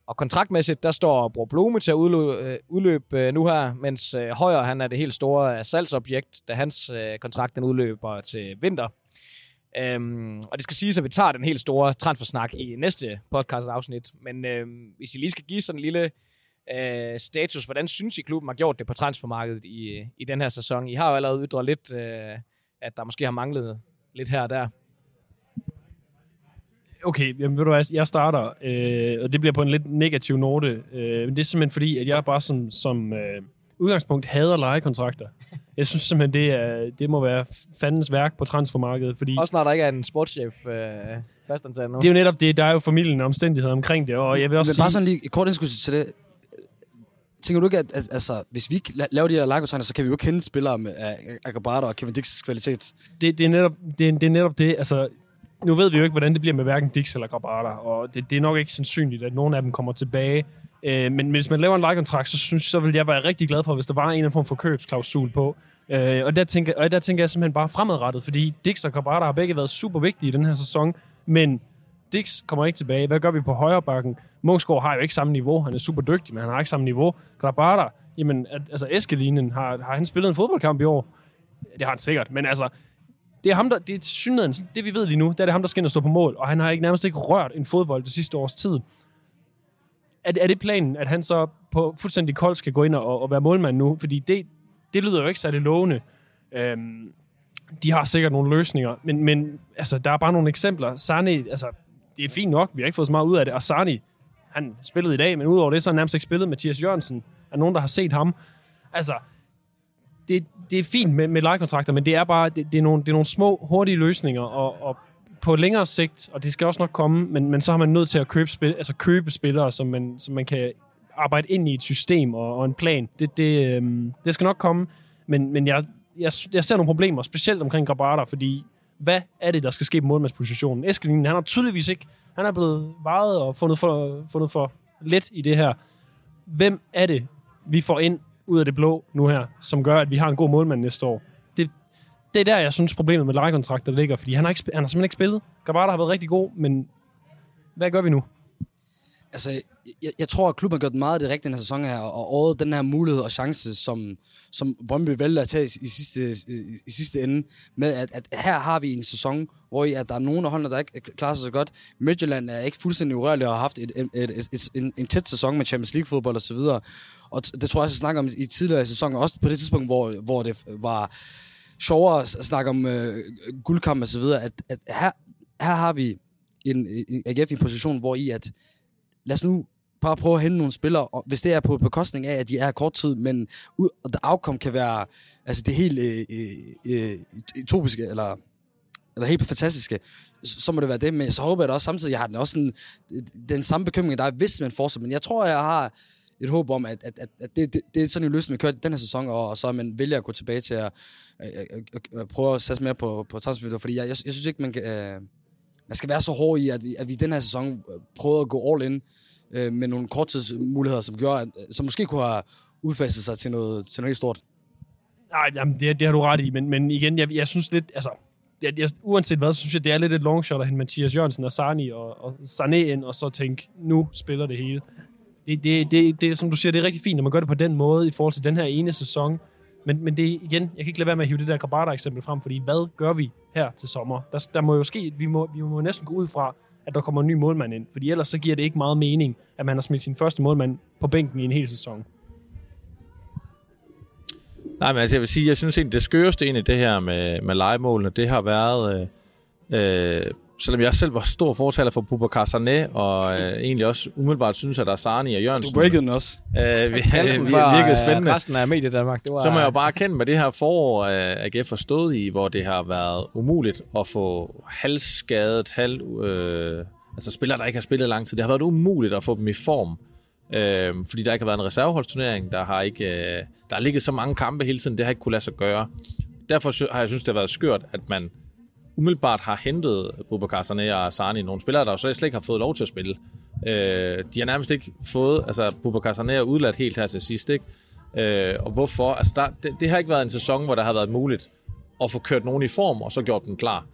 Og kontraktmæssigt, der står Bro Blume til at øh, udløbe, øh, udløbe nu her, mens øh, Højer han er det helt store salgsobjekt, da hans øh, kontrakt den udløber til vinter. Øhm, og det skal siges, at vi tager den helt store transfersnak i næste podcast-afsnit. Men øhm, hvis I lige skal give sådan en lille øh, status. Hvordan synes I, klubben har gjort det på transfermarkedet i, i den her sæson? I har jo allerede ytret lidt, øh, at der måske har manglet lidt her og der. Okay, jamen ved du hvad, jeg starter, øh, og det bliver på en lidt negativ note, øh, men det er simpelthen fordi, at jeg bare som, som øh, udgangspunkt hader lejekontrakter. Jeg synes simpelthen, det, er, det må være fandens værk på transfermarkedet. Fordi Også når der ikke er en sportschef øh, fastansat nu. Det er jo netop det, der er jo familien og omstændigheder omkring det, og jeg vil også Men sige... bare sådan lige kort indskud til det tænker du ikke, at, at altså, hvis vi laver de her lagkontrakter, så kan vi jo ikke kende spillere med Agabata og Kevin Dix' kvalitet? Det, det, er netop, det, er, det er netop det. Altså, nu ved vi jo ikke, hvordan det bliver med hverken Dix eller Grabata, og det, det er nok ikke sandsynligt, at nogen af dem kommer tilbage. Øh, men, hvis man laver en lejekontrakt, så, synes, så vil jeg være rigtig glad for, hvis der var en form for købsklausul på. Øh, og, der tænker, og der tænker jeg simpelthen bare fremadrettet, fordi Dix og Grabata har begge været super vigtige i den her sæson, men Dix kommer ikke tilbage. Hvad gør vi på højre bakken? Munchsgaard har jo ikke samme niveau. Han er super dygtig, men han har ikke samme niveau. Grabada, jamen, altså Eskelinen, har, har han spillet en fodboldkamp i år? Det har han sikkert, men altså, det er ham, der, det er synligheden, det vi ved lige nu, det er det ham, der skal ind og stå på mål, og han har ikke nærmest ikke rørt en fodbold det sidste års tid. Er, er det planen, at han så på fuldstændig kold skal gå ind og, og være målmand nu? Fordi det, det lyder jo ikke særlig lovende. Øhm, de har sikkert nogle løsninger, men, men altså, der er bare nogle eksempler. Sane, altså, det er fint nok, vi har ikke fået så meget ud af det. Og Sarni, han spillede i dag, men udover det, så har han nærmest ikke spillet. Mathias Jørgensen er nogen, der har set ham. Altså, det, det er fint med, med lejekontrakter, men det er bare det, det, er nogle, det er nogle små, hurtige løsninger, og, og på længere sigt, og det skal også nok komme, men, men så har man nødt til at købe, spil, altså købe spillere, som man, som man kan arbejde ind i et system og, og en plan. Det, det, øhm, det skal nok komme, men, men jeg, jeg, jeg ser nogle problemer, specielt omkring Grabata, fordi hvad er det, der skal ske på målmandspositionen. Eskelinen, han har tydeligvis ikke, han er blevet vejet og fundet for, fundet for let i det her. Hvem er det, vi får ind ud af det blå nu her, som gør, at vi har en god målmand næste år? Det, det er der, jeg synes, problemet med lejekontrakter ligger, fordi han har, ikke, han har simpelthen ikke spillet. Gabata har været rigtig god, men hvad gør vi nu? Altså, jeg, jeg tror, at klubben har gjort meget af det rigtige den her sæson her, og året den her mulighed og chance, som, som Brøndby vælger at tage i, i, sidste, i, i sidste ende, med at, at her har vi en sæson, hvor i, at der er nogen af holdene, der ikke klarer sig så godt. Midtjylland er ikke fuldstændig urørlig og har haft et, et, et, et, et, en, en tæt sæson med Champions League-fodbold osv. Og, og det tror jeg, jeg snakker om i tidligere sæsoner, også på det tidspunkt, hvor, hvor det var sjovere at snakke om øh, guldkamp og så videre, at, at her, her har vi en, en AGF i en position, hvor i at lad os nu bare prøve at hente nogle spillere, og hvis det er på bekostning af, at de er kort tid, men ud, og the outcome kan være altså det helt øh, øh, øh utopiske, eller, eller helt fantastiske, så, så må det være det. Men så håber jeg da også samtidig, jeg har den også sådan, den samme bekymring, der er, hvis man fortsætter. Men jeg tror, jeg har et håb om, at, at, at, at det, det, det er sådan en løsning, vi kører den her sæson, og, og så man vælger at gå tilbage til at, at, at, at, at prøve at satse mere på, på transfervinduet, fordi jeg, jeg, jeg synes ikke, man kan... Øh, man skal være så hård i, at vi, at vi den her sæson øh, prøvede at gå all in øh, med nogle korttidsmuligheder, som gør, at, øh, som måske kunne have udfastet sig til noget, til noget helt stort. Nej, jamen, det, det har du ret i, men, men igen, jeg, jeg synes lidt, altså, jeg, jeg, uanset hvad, så synes jeg, det er lidt et longshot at hente Mathias Jørgensen og Sarni og, og Sané ind, og så tænke, nu spiller det hele. Det, det, det, det, som du siger, det er rigtig fint, når man gør det på den måde i forhold til den her ene sæson. Men, men det igen, jeg kan ikke lade være med at hive det der Grabata-eksempel frem, fordi hvad gør vi her til sommer? Der, der må jo ske, vi må, vi må næsten gå ud fra, at der kommer en ny målmand ind, fordi ellers så giver det ikke meget mening, at man har smidt sin første målmand på bænken i en hel sæson. Nej, men altså, jeg vil sige, jeg synes egentlig, det skøreste ind i det her med, med legemålene, det har været, øh, øh, selvom jeg selv var stor fortaler for Bubakar Sané, og øh, egentlig også umiddelbart synes, at der er Sarni og Jørgensen. Du breakede den også. Øh, vi, Kalden vi, virkede øh, spændende. resten af Medie Danmark. Det var, Så må jeg jo bare kende med det her forår, øh, AGF har stået i, hvor det har været umuligt at få halvskadet, halv, øh, altså spillere, der ikke har spillet lang tid. Det har været umuligt at få dem i form. Øh, fordi der ikke har været en reserveholdsturnering, der har ikke øh, der har ligget så mange kampe hele tiden, det har ikke kunne lade sig gøre. Derfor har jeg synes, det har været skørt, at man umiddelbart har hentet Bubakar Sané og Sarni, nogle spillere, der jo så slet ikke har fået lov til at spille. Øh, de har nærmest ikke fået, altså Bubakar Sané er udladt helt her til sidst, ikke? Øh, og hvorfor? Altså, der, det, det har ikke været en sæson, hvor der har været muligt at få kørt nogen i form, og så gjort den klar.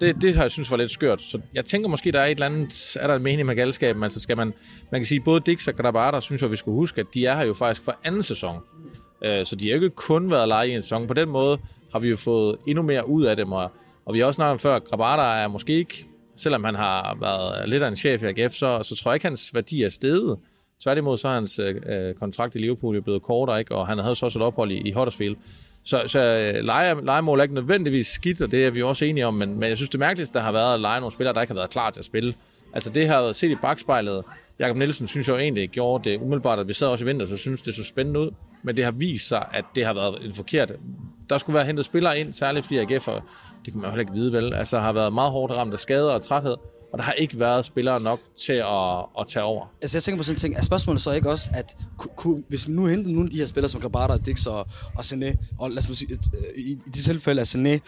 Det, det har jeg synes var lidt skørt. Så jeg tænker måske, der er et eller andet, er der en mening med galskaben, altså skal man, man kan sige, både Dix og Grabada, synes jeg, vi skulle huske, at de er her jo faktisk for anden sæson. Øh, så de har ikke kun været lege i en sæson. På den måde har vi jo fået endnu mere ud af dem, og, og vi har også snakket om før, Grabata er måske ikke, selvom han har været lidt af en chef i AGF, så, så tror jeg ikke, hans værdi er steget. Tværtimod så er hans øh, øh, kontrakt i Liverpool jo blevet kortere, ikke? og han havde så også et ophold i, i Huddersfield. Så, så øh, lege, legemål er ikke nødvendigvis skidt, og det er vi også enige om, men, men jeg synes, det mærkeligste, der har været at lege nogle spillere, der ikke har været klar til at spille. Altså det har set i bagspejlet. Jakob Nielsen synes jeg jo egentlig gjorde det umiddelbart, at vi sad også i vinter, så synes det så spændende ud. Men det har vist sig, at det har været en forkert. Der skulle være hentet spillere ind, særligt fordi AGF, og det kan man jo heller ikke vide vel, altså har været meget hårdt ramt af skader og træthed, og der har ikke været spillere nok til at, at tage over. Altså jeg tænker på sådan en ting, er spørgsmålet så ikke også, at ku, ku, hvis man nu henter nogle af de her spillere som Grabata, Dix og, og Sané, og lad os sige, øh, i, i de tilfælde er Sané,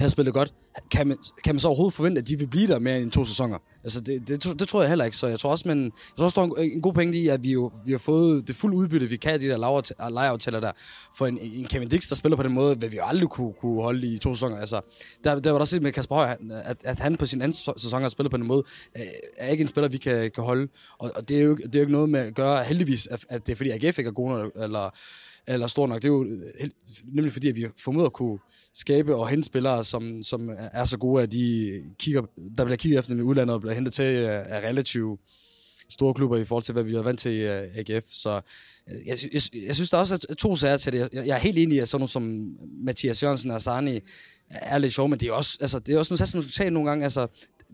havde spillet godt, kan man, kan man så overhovedet forvente, at de vil blive der mere end to sæsoner? Altså, det, det, det, tror jeg heller ikke, så jeg tror også, men, jeg tror også, der er en, en god pointe i, at vi, jo, vi har fået det fulde udbytte, vi kan af de der lejeaftaler der. For en, en Kevin Dix, der spiller på den måde, vil vi jo aldrig kunne, kunne holde i to sæsoner. Altså, der, der var der set med Kasper Høj, at, at han på sin anden sæson har spillet på den måde, øh, er ikke en spiller, vi kan, kan holde. Og, og det, er jo, det er jo ikke noget med at gøre, heldigvis, at, at det er fordi AGF ikke er gode eller eller stor nok. Det er jo øh, helt, nemlig fordi, at vi formoder at kunne skabe og hente spillere, som, som er så gode, at de kigger, der bliver kigget efter dem i udlandet og bliver hentet til øh, af relativt store klubber i forhold til, hvad vi er vant til i øh, AGF. Så øh, jeg, jeg, jeg synes, der også er to sager til det. Jeg, jeg er helt enig i, at sådan noget som Mathias Jørgensen og Sani er lidt sjov, men det er også, altså, det er også noget, man skal tage nogle gange. Altså,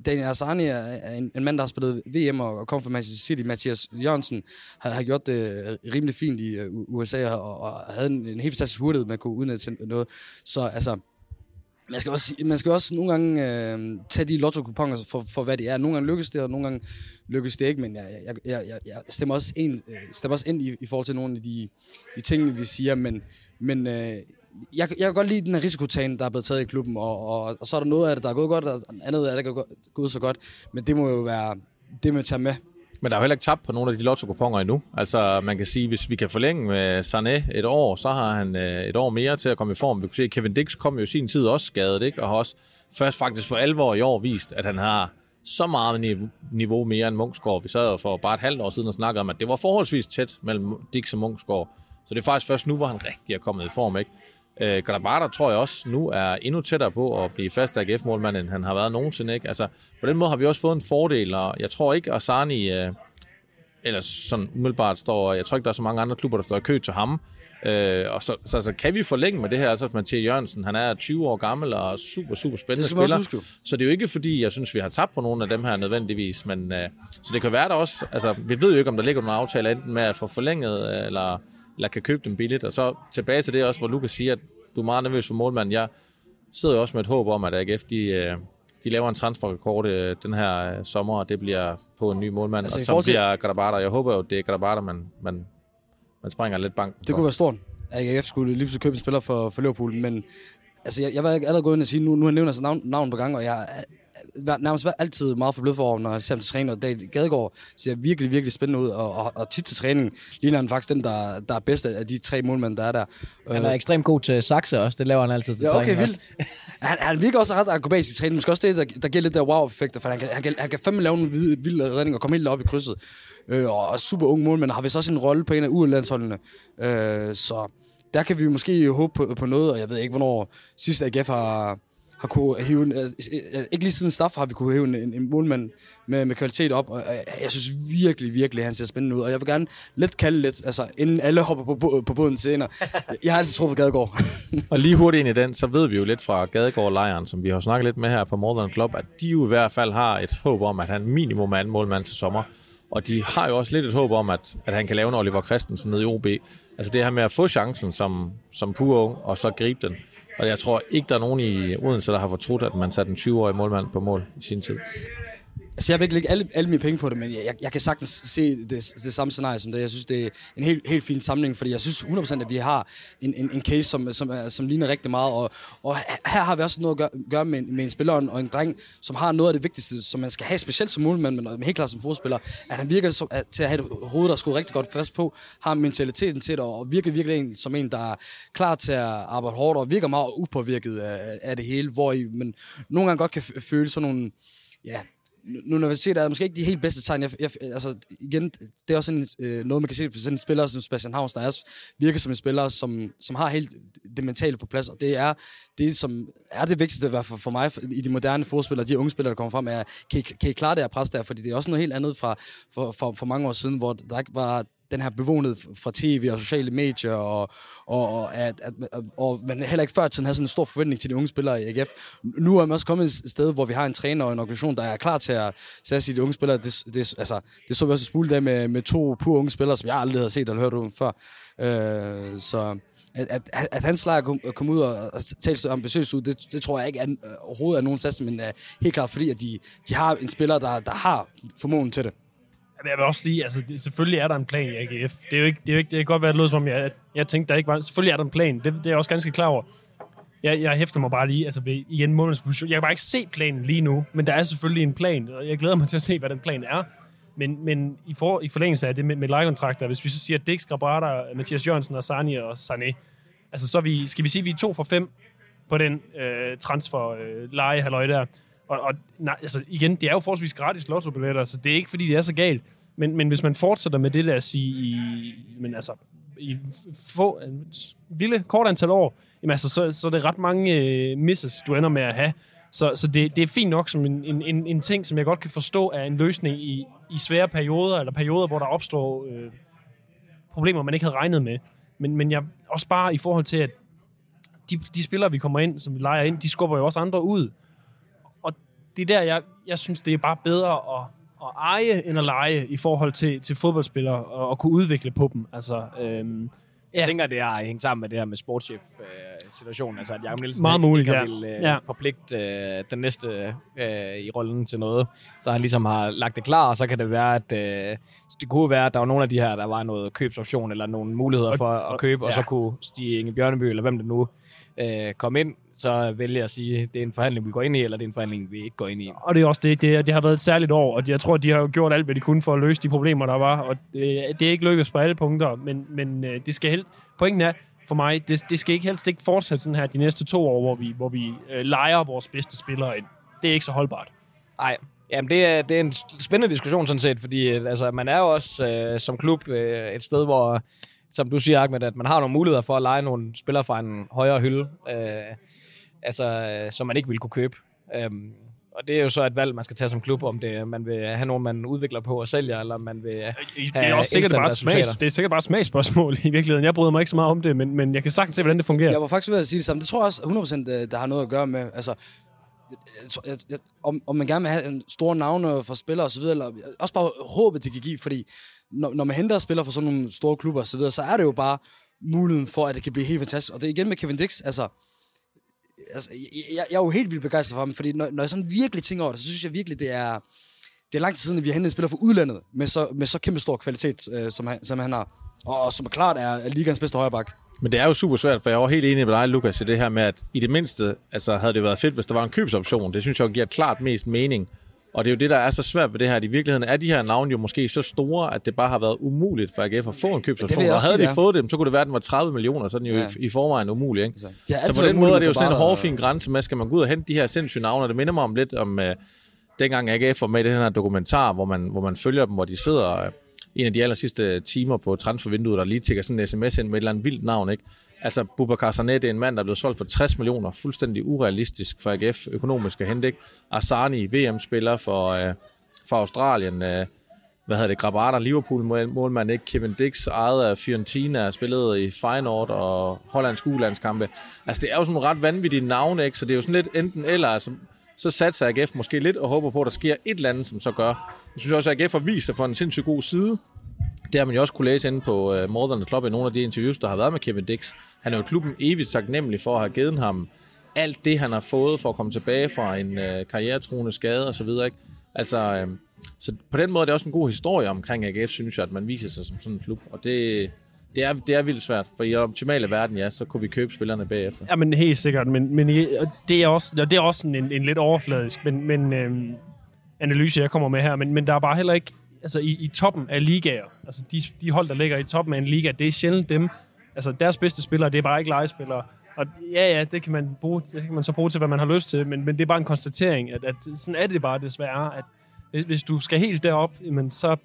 Daniel Asani er en, en mand, der har spillet VM og kom fra Manchester City. Mathias Jørgensen har, har gjort det øh, rimelig fint i USA og, og havde en, en helt fantastisk hurtighed med at kunne udnytte til noget. Så altså, man skal også, man skal også nogle gange øh, tage de lotto-kuponer for, for, hvad det er. Nogle gange lykkes det, og nogle gange lykkes det ikke, men jeg, jeg, jeg, jeg, jeg stemmer, også ind, øh, stemmer også ind i, i forhold til nogle af de, de ting, vi siger, men, men øh, jeg, jeg kan godt lide den her risikotagen, der er blevet taget i klubben, og, og, og så er der noget af det, der er gået godt, og andet af det, der er gået så godt, men det må jo være det, man tager med. Men der er jo heller ikke tabt på nogle af de lotto endnu. Altså, man kan sige, hvis vi kan forlænge med Sané et år, så har han øh, et år mere til at komme i form. Vi kunne se, at Kevin Dix kom jo i sin tid også skadet, ikke? og har også først faktisk for alvor i år vist, at han har så meget niveau mere end Munchsgaard. Vi sad for bare et halvt år siden og snakkede om, at det var forholdsvis tæt mellem Dix og Munchsgaard. Så det er faktisk først nu, hvor han rigtig er kommet i form, ikke? Øh, Grabata tror jeg også nu er endnu tættere på at blive fast AGF-målmand, end han har været nogensinde. Ikke? Altså, på den måde har vi også fået en fordel, og jeg tror ikke, at Asani, øh, eller sådan umiddelbart står, jeg tror ikke, der er så mange andre klubber, der står i kø til ham. Øh, og så, så, så, kan vi forlænge med det her, altså at Mathias Jørgensen, han er 20 år gammel og super, super spændende spiller. Huske. Så det er jo ikke fordi, jeg synes, vi har tabt på nogle af dem her nødvendigvis, men øh, så det kan være der også, altså vi ved jo ikke, om der ligger nogle aftaler enten med at få forlænget, eller, eller kan købe dem billigt, og så tilbage til det også, hvor Lukas siger, at du er meget nervøs for målmanden. Jeg sidder jo også med et håb om, at AGF de, øh, de laver en transferrekord øh, den her øh, sommer, og det bliver på en ny målmand, altså, og så til... bliver Grabata. Jeg håber jo, det er Grabata, man, man, man springer lidt bank. Det kunne være stort, AGF skulle lige pludselig købe en spiller for, for Liverpool, men altså, jeg, jeg vil allerede gå ind og sige, nu, nu har jeg nævnt altså navn, navn på gang, og jeg nærmest altid meget forbløffet over, når jeg ser ham til træning, og David Gadegaard ser virkelig, virkelig spændende ud, og, og, og tit til træning ligner han faktisk den, der, der er bedst af de tre målmænd, der er der. Han er ekstremt god til sakse også. Det laver han altid til Ja, okay, træning vildt. Han, han virker også ret akrobatisk i træning. Måske også det, der, der giver lidt der wow-effekter, for han kan, han kan, han kan fandme lave en vild, vild redning og komme helt op i krydset. Øh, og er super ung målmand, har vist også en rolle på en af ulandsholdene. Øh, så der kan vi måske håbe på, på noget, og jeg ved ikke, hvornår sidst AGF har, har kunne hive en, øh, øh, øh, ikke lige siden Staff har vi kunne hive en, en, en målmand med, med kvalitet op, og jeg, jeg synes virkelig, virkelig, han ser spændende ud, og jeg vil gerne lidt kalde lidt, altså inden alle hopper på, på, på båden senere. Jeg har altid troet på Gadegaard. Og lige hurtigt ind i den, så ved vi jo lidt fra Gadegaard-lejren, som vi har snakket lidt med her på Modern Club, at de jo i hvert fald har et håb om, at han minimum er en målmand til sommer. Og de har jo også lidt et håb om, at, at han kan lave en Oliver Christensen nede i OB. Altså det her med at få chancen som, som pur ung, og så gribe den. Og jeg tror ikke, der er nogen i Odense, der har fortrudt, at man satte en 20-årig målmand på mål i sin tid. Altså, jeg vil ikke lægge alle, alle mine penge på det, men jeg, jeg kan sagtens se det, det samme scenarie som det. Jeg synes, det er en helt, helt fin samling, fordi jeg synes 100% at vi har en, en, en case, som, som, er, som ligner rigtig meget. Og, og her har vi også noget at gøre, gøre med, en, med en spiller og en dreng, som har noget af det vigtigste, som man skal have, specielt som målmand, men helt klart som fodspiller, at han virker som, at, til at have et hoved, der er rigtig godt fast på, har mentaliteten til det, og virker virkelig en, som en, der er klar til at arbejde hårdt, og virker meget upåvirket af, af det hele, hvor I, men nogle gange godt kan føle sådan nogle, ja, nu når vi ser, der er måske ikke de helt bedste tegn. Jeg, jeg, altså, igen, det er også sådan, øh, noget, man kan se på sådan en spiller som Sebastian Havns, der også virker som en spiller, som, som har helt det mentale på plads, og det er det, som er det vigtigste i hvert fald for mig i de moderne fodspillere, de unge spillere, der kommer frem, er, kan I, kan I klare det her pres der? Fordi det er også noget helt andet fra for, for, for mange år siden, hvor der ikke var den her bevågenhed fra tv og sociale medier, og, og, og, at, at, og man heller ikke før tiden havde sådan en stor forventning til de unge spillere i AGF. Nu er man også kommet et sted, hvor vi har en træner og en organisation, der er klar til at, til at sige de unge spillere. Det, det, altså, det så vi også spule der med, med to pure unge spillere, som jeg aldrig havde set eller hørt om før. Øh, så at, at, at hans slager kom, kom ud og, og tale så ambitiøst ud, det, det tror jeg ikke er, øh, overhovedet er nogen sats, men uh, helt klart fordi, at de, de har en spiller, der, der har formåen til det. Jeg vil også sige, altså det, selvfølgelig er der en plan i AGF. Det er jo ikke, det er jo ikke, det kan godt være, at det lød som om, jeg, jeg tænkte, der ikke var... Selvfølgelig er der en plan, det, det er jeg også ganske klar over. Jeg, jeg hæfter mig bare lige, altså ved, igen, målens position. Jeg kan bare ikke se planen lige nu, men der er selvfølgelig en plan, og jeg glæder mig til at se, hvad den plan er. Men, men i, for, i forlængelse af det med, med lejekontrakter, hvis vi så siger Dix, Grabrata, Mathias Jørgensen og Sani og Sané, altså så vi, skal vi sige, at vi er to for fem på den øh, transfer øh, leje der. Og, og nej, altså igen, det er jo forholdsvis gratis lotto så det er ikke fordi, det er så galt. Men, men hvis man fortsætter med det, lad os sige, i, men altså, i få, en lille kort antal år, jamen altså, så, så er det ret mange øh, misses, du ender med at have. Så, så det, det er fint nok som en, en, en, en ting, som jeg godt kan forstå er en løsning i, i svære perioder, eller perioder, hvor der opstår øh, problemer, man ikke havde regnet med. Men, men jeg også bare i forhold til, at de, de spillere, vi kommer ind, som vi leger ind, de skubber jo også andre ud. Og det er der, jeg, jeg synes, det er bare bedre at, at eje end at lege i forhold til, til fodboldspillere og, og kunne udvikle på dem. Altså, øhm, Jeg tænker, det har hængt sammen med det her med sportschef-situationen. altså, at Jacob Nielsen Meget muligt, ikke ja. vil øh, Ja. forpligte øh, den næste øh, i rollen til noget. Så han ligesom har lagt det klar, og så kan det være, at øh, det kunne være, at der var nogle af de her, der var noget købsoption, eller nogle muligheder Og- for at og- købe, og ja. så kunne Stig Inge Bjørneby, eller hvem det nu øh, komme ind, så vælge at sige, det er en forhandling, vi går ind i, eller det er en forhandling, vi ikke går ind i. Og det er også det. Det, det har været et særligt år, og jeg tror, de har jo gjort alt, hvad de kunne for at løse de problemer, der var. Og det, det er ikke lykkedes på alle punkter, men, men øh, det skal helt... Pointen er, for mig, det, det skal ikke helst ikke fortsætte sådan her de næste to år, hvor vi, hvor vi øh, leger vores bedste spillere ind. Det er ikke så holdbart. Nej, Jamen, det er, det er en spændende diskussion sådan set, fordi øh, altså, man er jo også øh, som klub øh, et sted, hvor, som du siger, Ahmed, at man har nogle muligheder for at lege nogle spillere fra en højere hylde, øh, altså, øh, som man ikke vil kunne købe. Øhm, og det er jo så et valg, man skal tage som klub, om det, man vil have nogen, man udvikler på og sælger, eller man vil... Det er også sikkert bare, smags, det er sikkert bare smagsspørgsmål i virkeligheden. Jeg bryder mig ikke så meget om det, men, men jeg kan sagtens se, hvordan det fungerer. Jeg var faktisk ved at sige det samme. Det tror jeg også 100% øh, der har noget at gøre med, altså, jeg, jeg, jeg, om, om man gerne vil have en store navne for spillere og så videre, eller også bare håbet, det kan give, fordi når, når man henter spillere fra sådan nogle store klubber og så videre, så er det jo bare muligheden for, at det kan blive helt fantastisk. Og det er igen med Kevin Dix, altså, altså jeg, jeg, jeg er jo helt vildt begejstret for ham, fordi når, når jeg sådan virkelig tænker over det, så synes jeg virkelig, det er, det er lang tid siden, at vi har hentet en spiller fra udlandet, med så, med så kæmpe stor kvalitet, øh, som, han, som han har. Og, og som er klart er, er ligands bedste højreback. Men det er jo super svært, for jeg var helt enig med dig, Lukas, i det her med, at i det mindste altså, havde det været fedt, hvis der var en købsoption. Det synes jeg giver klart mest mening. Og det er jo det, der er så svært ved det her. At I virkeligheden er de her navne jo måske så store, at det bare har været umuligt for AGF at få en købsoption. Og havde sige, de fået dem, så kunne det være, at den var 30 millioner, så er den jo Ja. ja. i, i forvejen umulig. Ikke? Altså, de har Så på den måde er det jo sådan en hårfin grænse med, skal man gå ud og hente de her sindssyge navne, og det minder mig om lidt om uh, dengang AGF var med i den her dokumentar, hvor man, hvor man følger dem, hvor de sidder uh, en af de aller sidste timer på transfervinduet, der lige tækker sådan en sms ind med et eller andet vildt navn, ikke? Altså, Bubakar Sané, det er en mand, der er blevet solgt for 60 millioner, fuldstændig urealistisk for AGF økonomisk at hente, ikke? Asani, VM-spiller for, øh, for Australien, øh, hvad hedder det, Grabater, Liverpool målmand, ikke? Kevin Dix, ejet af Fiorentina, spillet i Feyenoord og hollandsk ulandskampe. Altså, det er jo sådan nogle ret vanvittige navne, ikke? Så det er jo sådan lidt enten eller, altså, så satser AGF måske lidt og håber på, at der sker et eller andet, som så gør. Jeg synes også, at AGF har vist sig for en sindssygt god side. Det har man jo også kunne læse inde på øh, uh, More Than Club i nogle af de interviews, der har været med Kevin Dix. Han er jo klubben evigt taknemmelig for at have givet ham alt det, han har fået for at komme tilbage fra en uh, karrieretruende skade osv. Altså, uh, så på den måde er det også en god historie omkring AGF, synes jeg, at man viser sig som sådan en klub. Og det, det, er, det er vildt svært, for i den optimale verden, ja, så kunne vi købe spillerne bagefter. Ja, men helt sikkert. Men, men det er også, det er også en, en lidt overfladisk men, men, øhm, analyse, jeg kommer med her. Men, men der er bare heller ikke... Altså, i, i toppen af ligaer, altså de, de hold, der ligger i toppen af en liga, det er sjældent dem. Altså, deres bedste spillere, det er bare ikke legespillere. Og ja, ja, det kan man, bruge, det kan man så bruge til, hvad man har lyst til, men, men det er bare en konstatering, at, at sådan er det bare desværre, at hvis, hvis du skal helt derop, jamen så,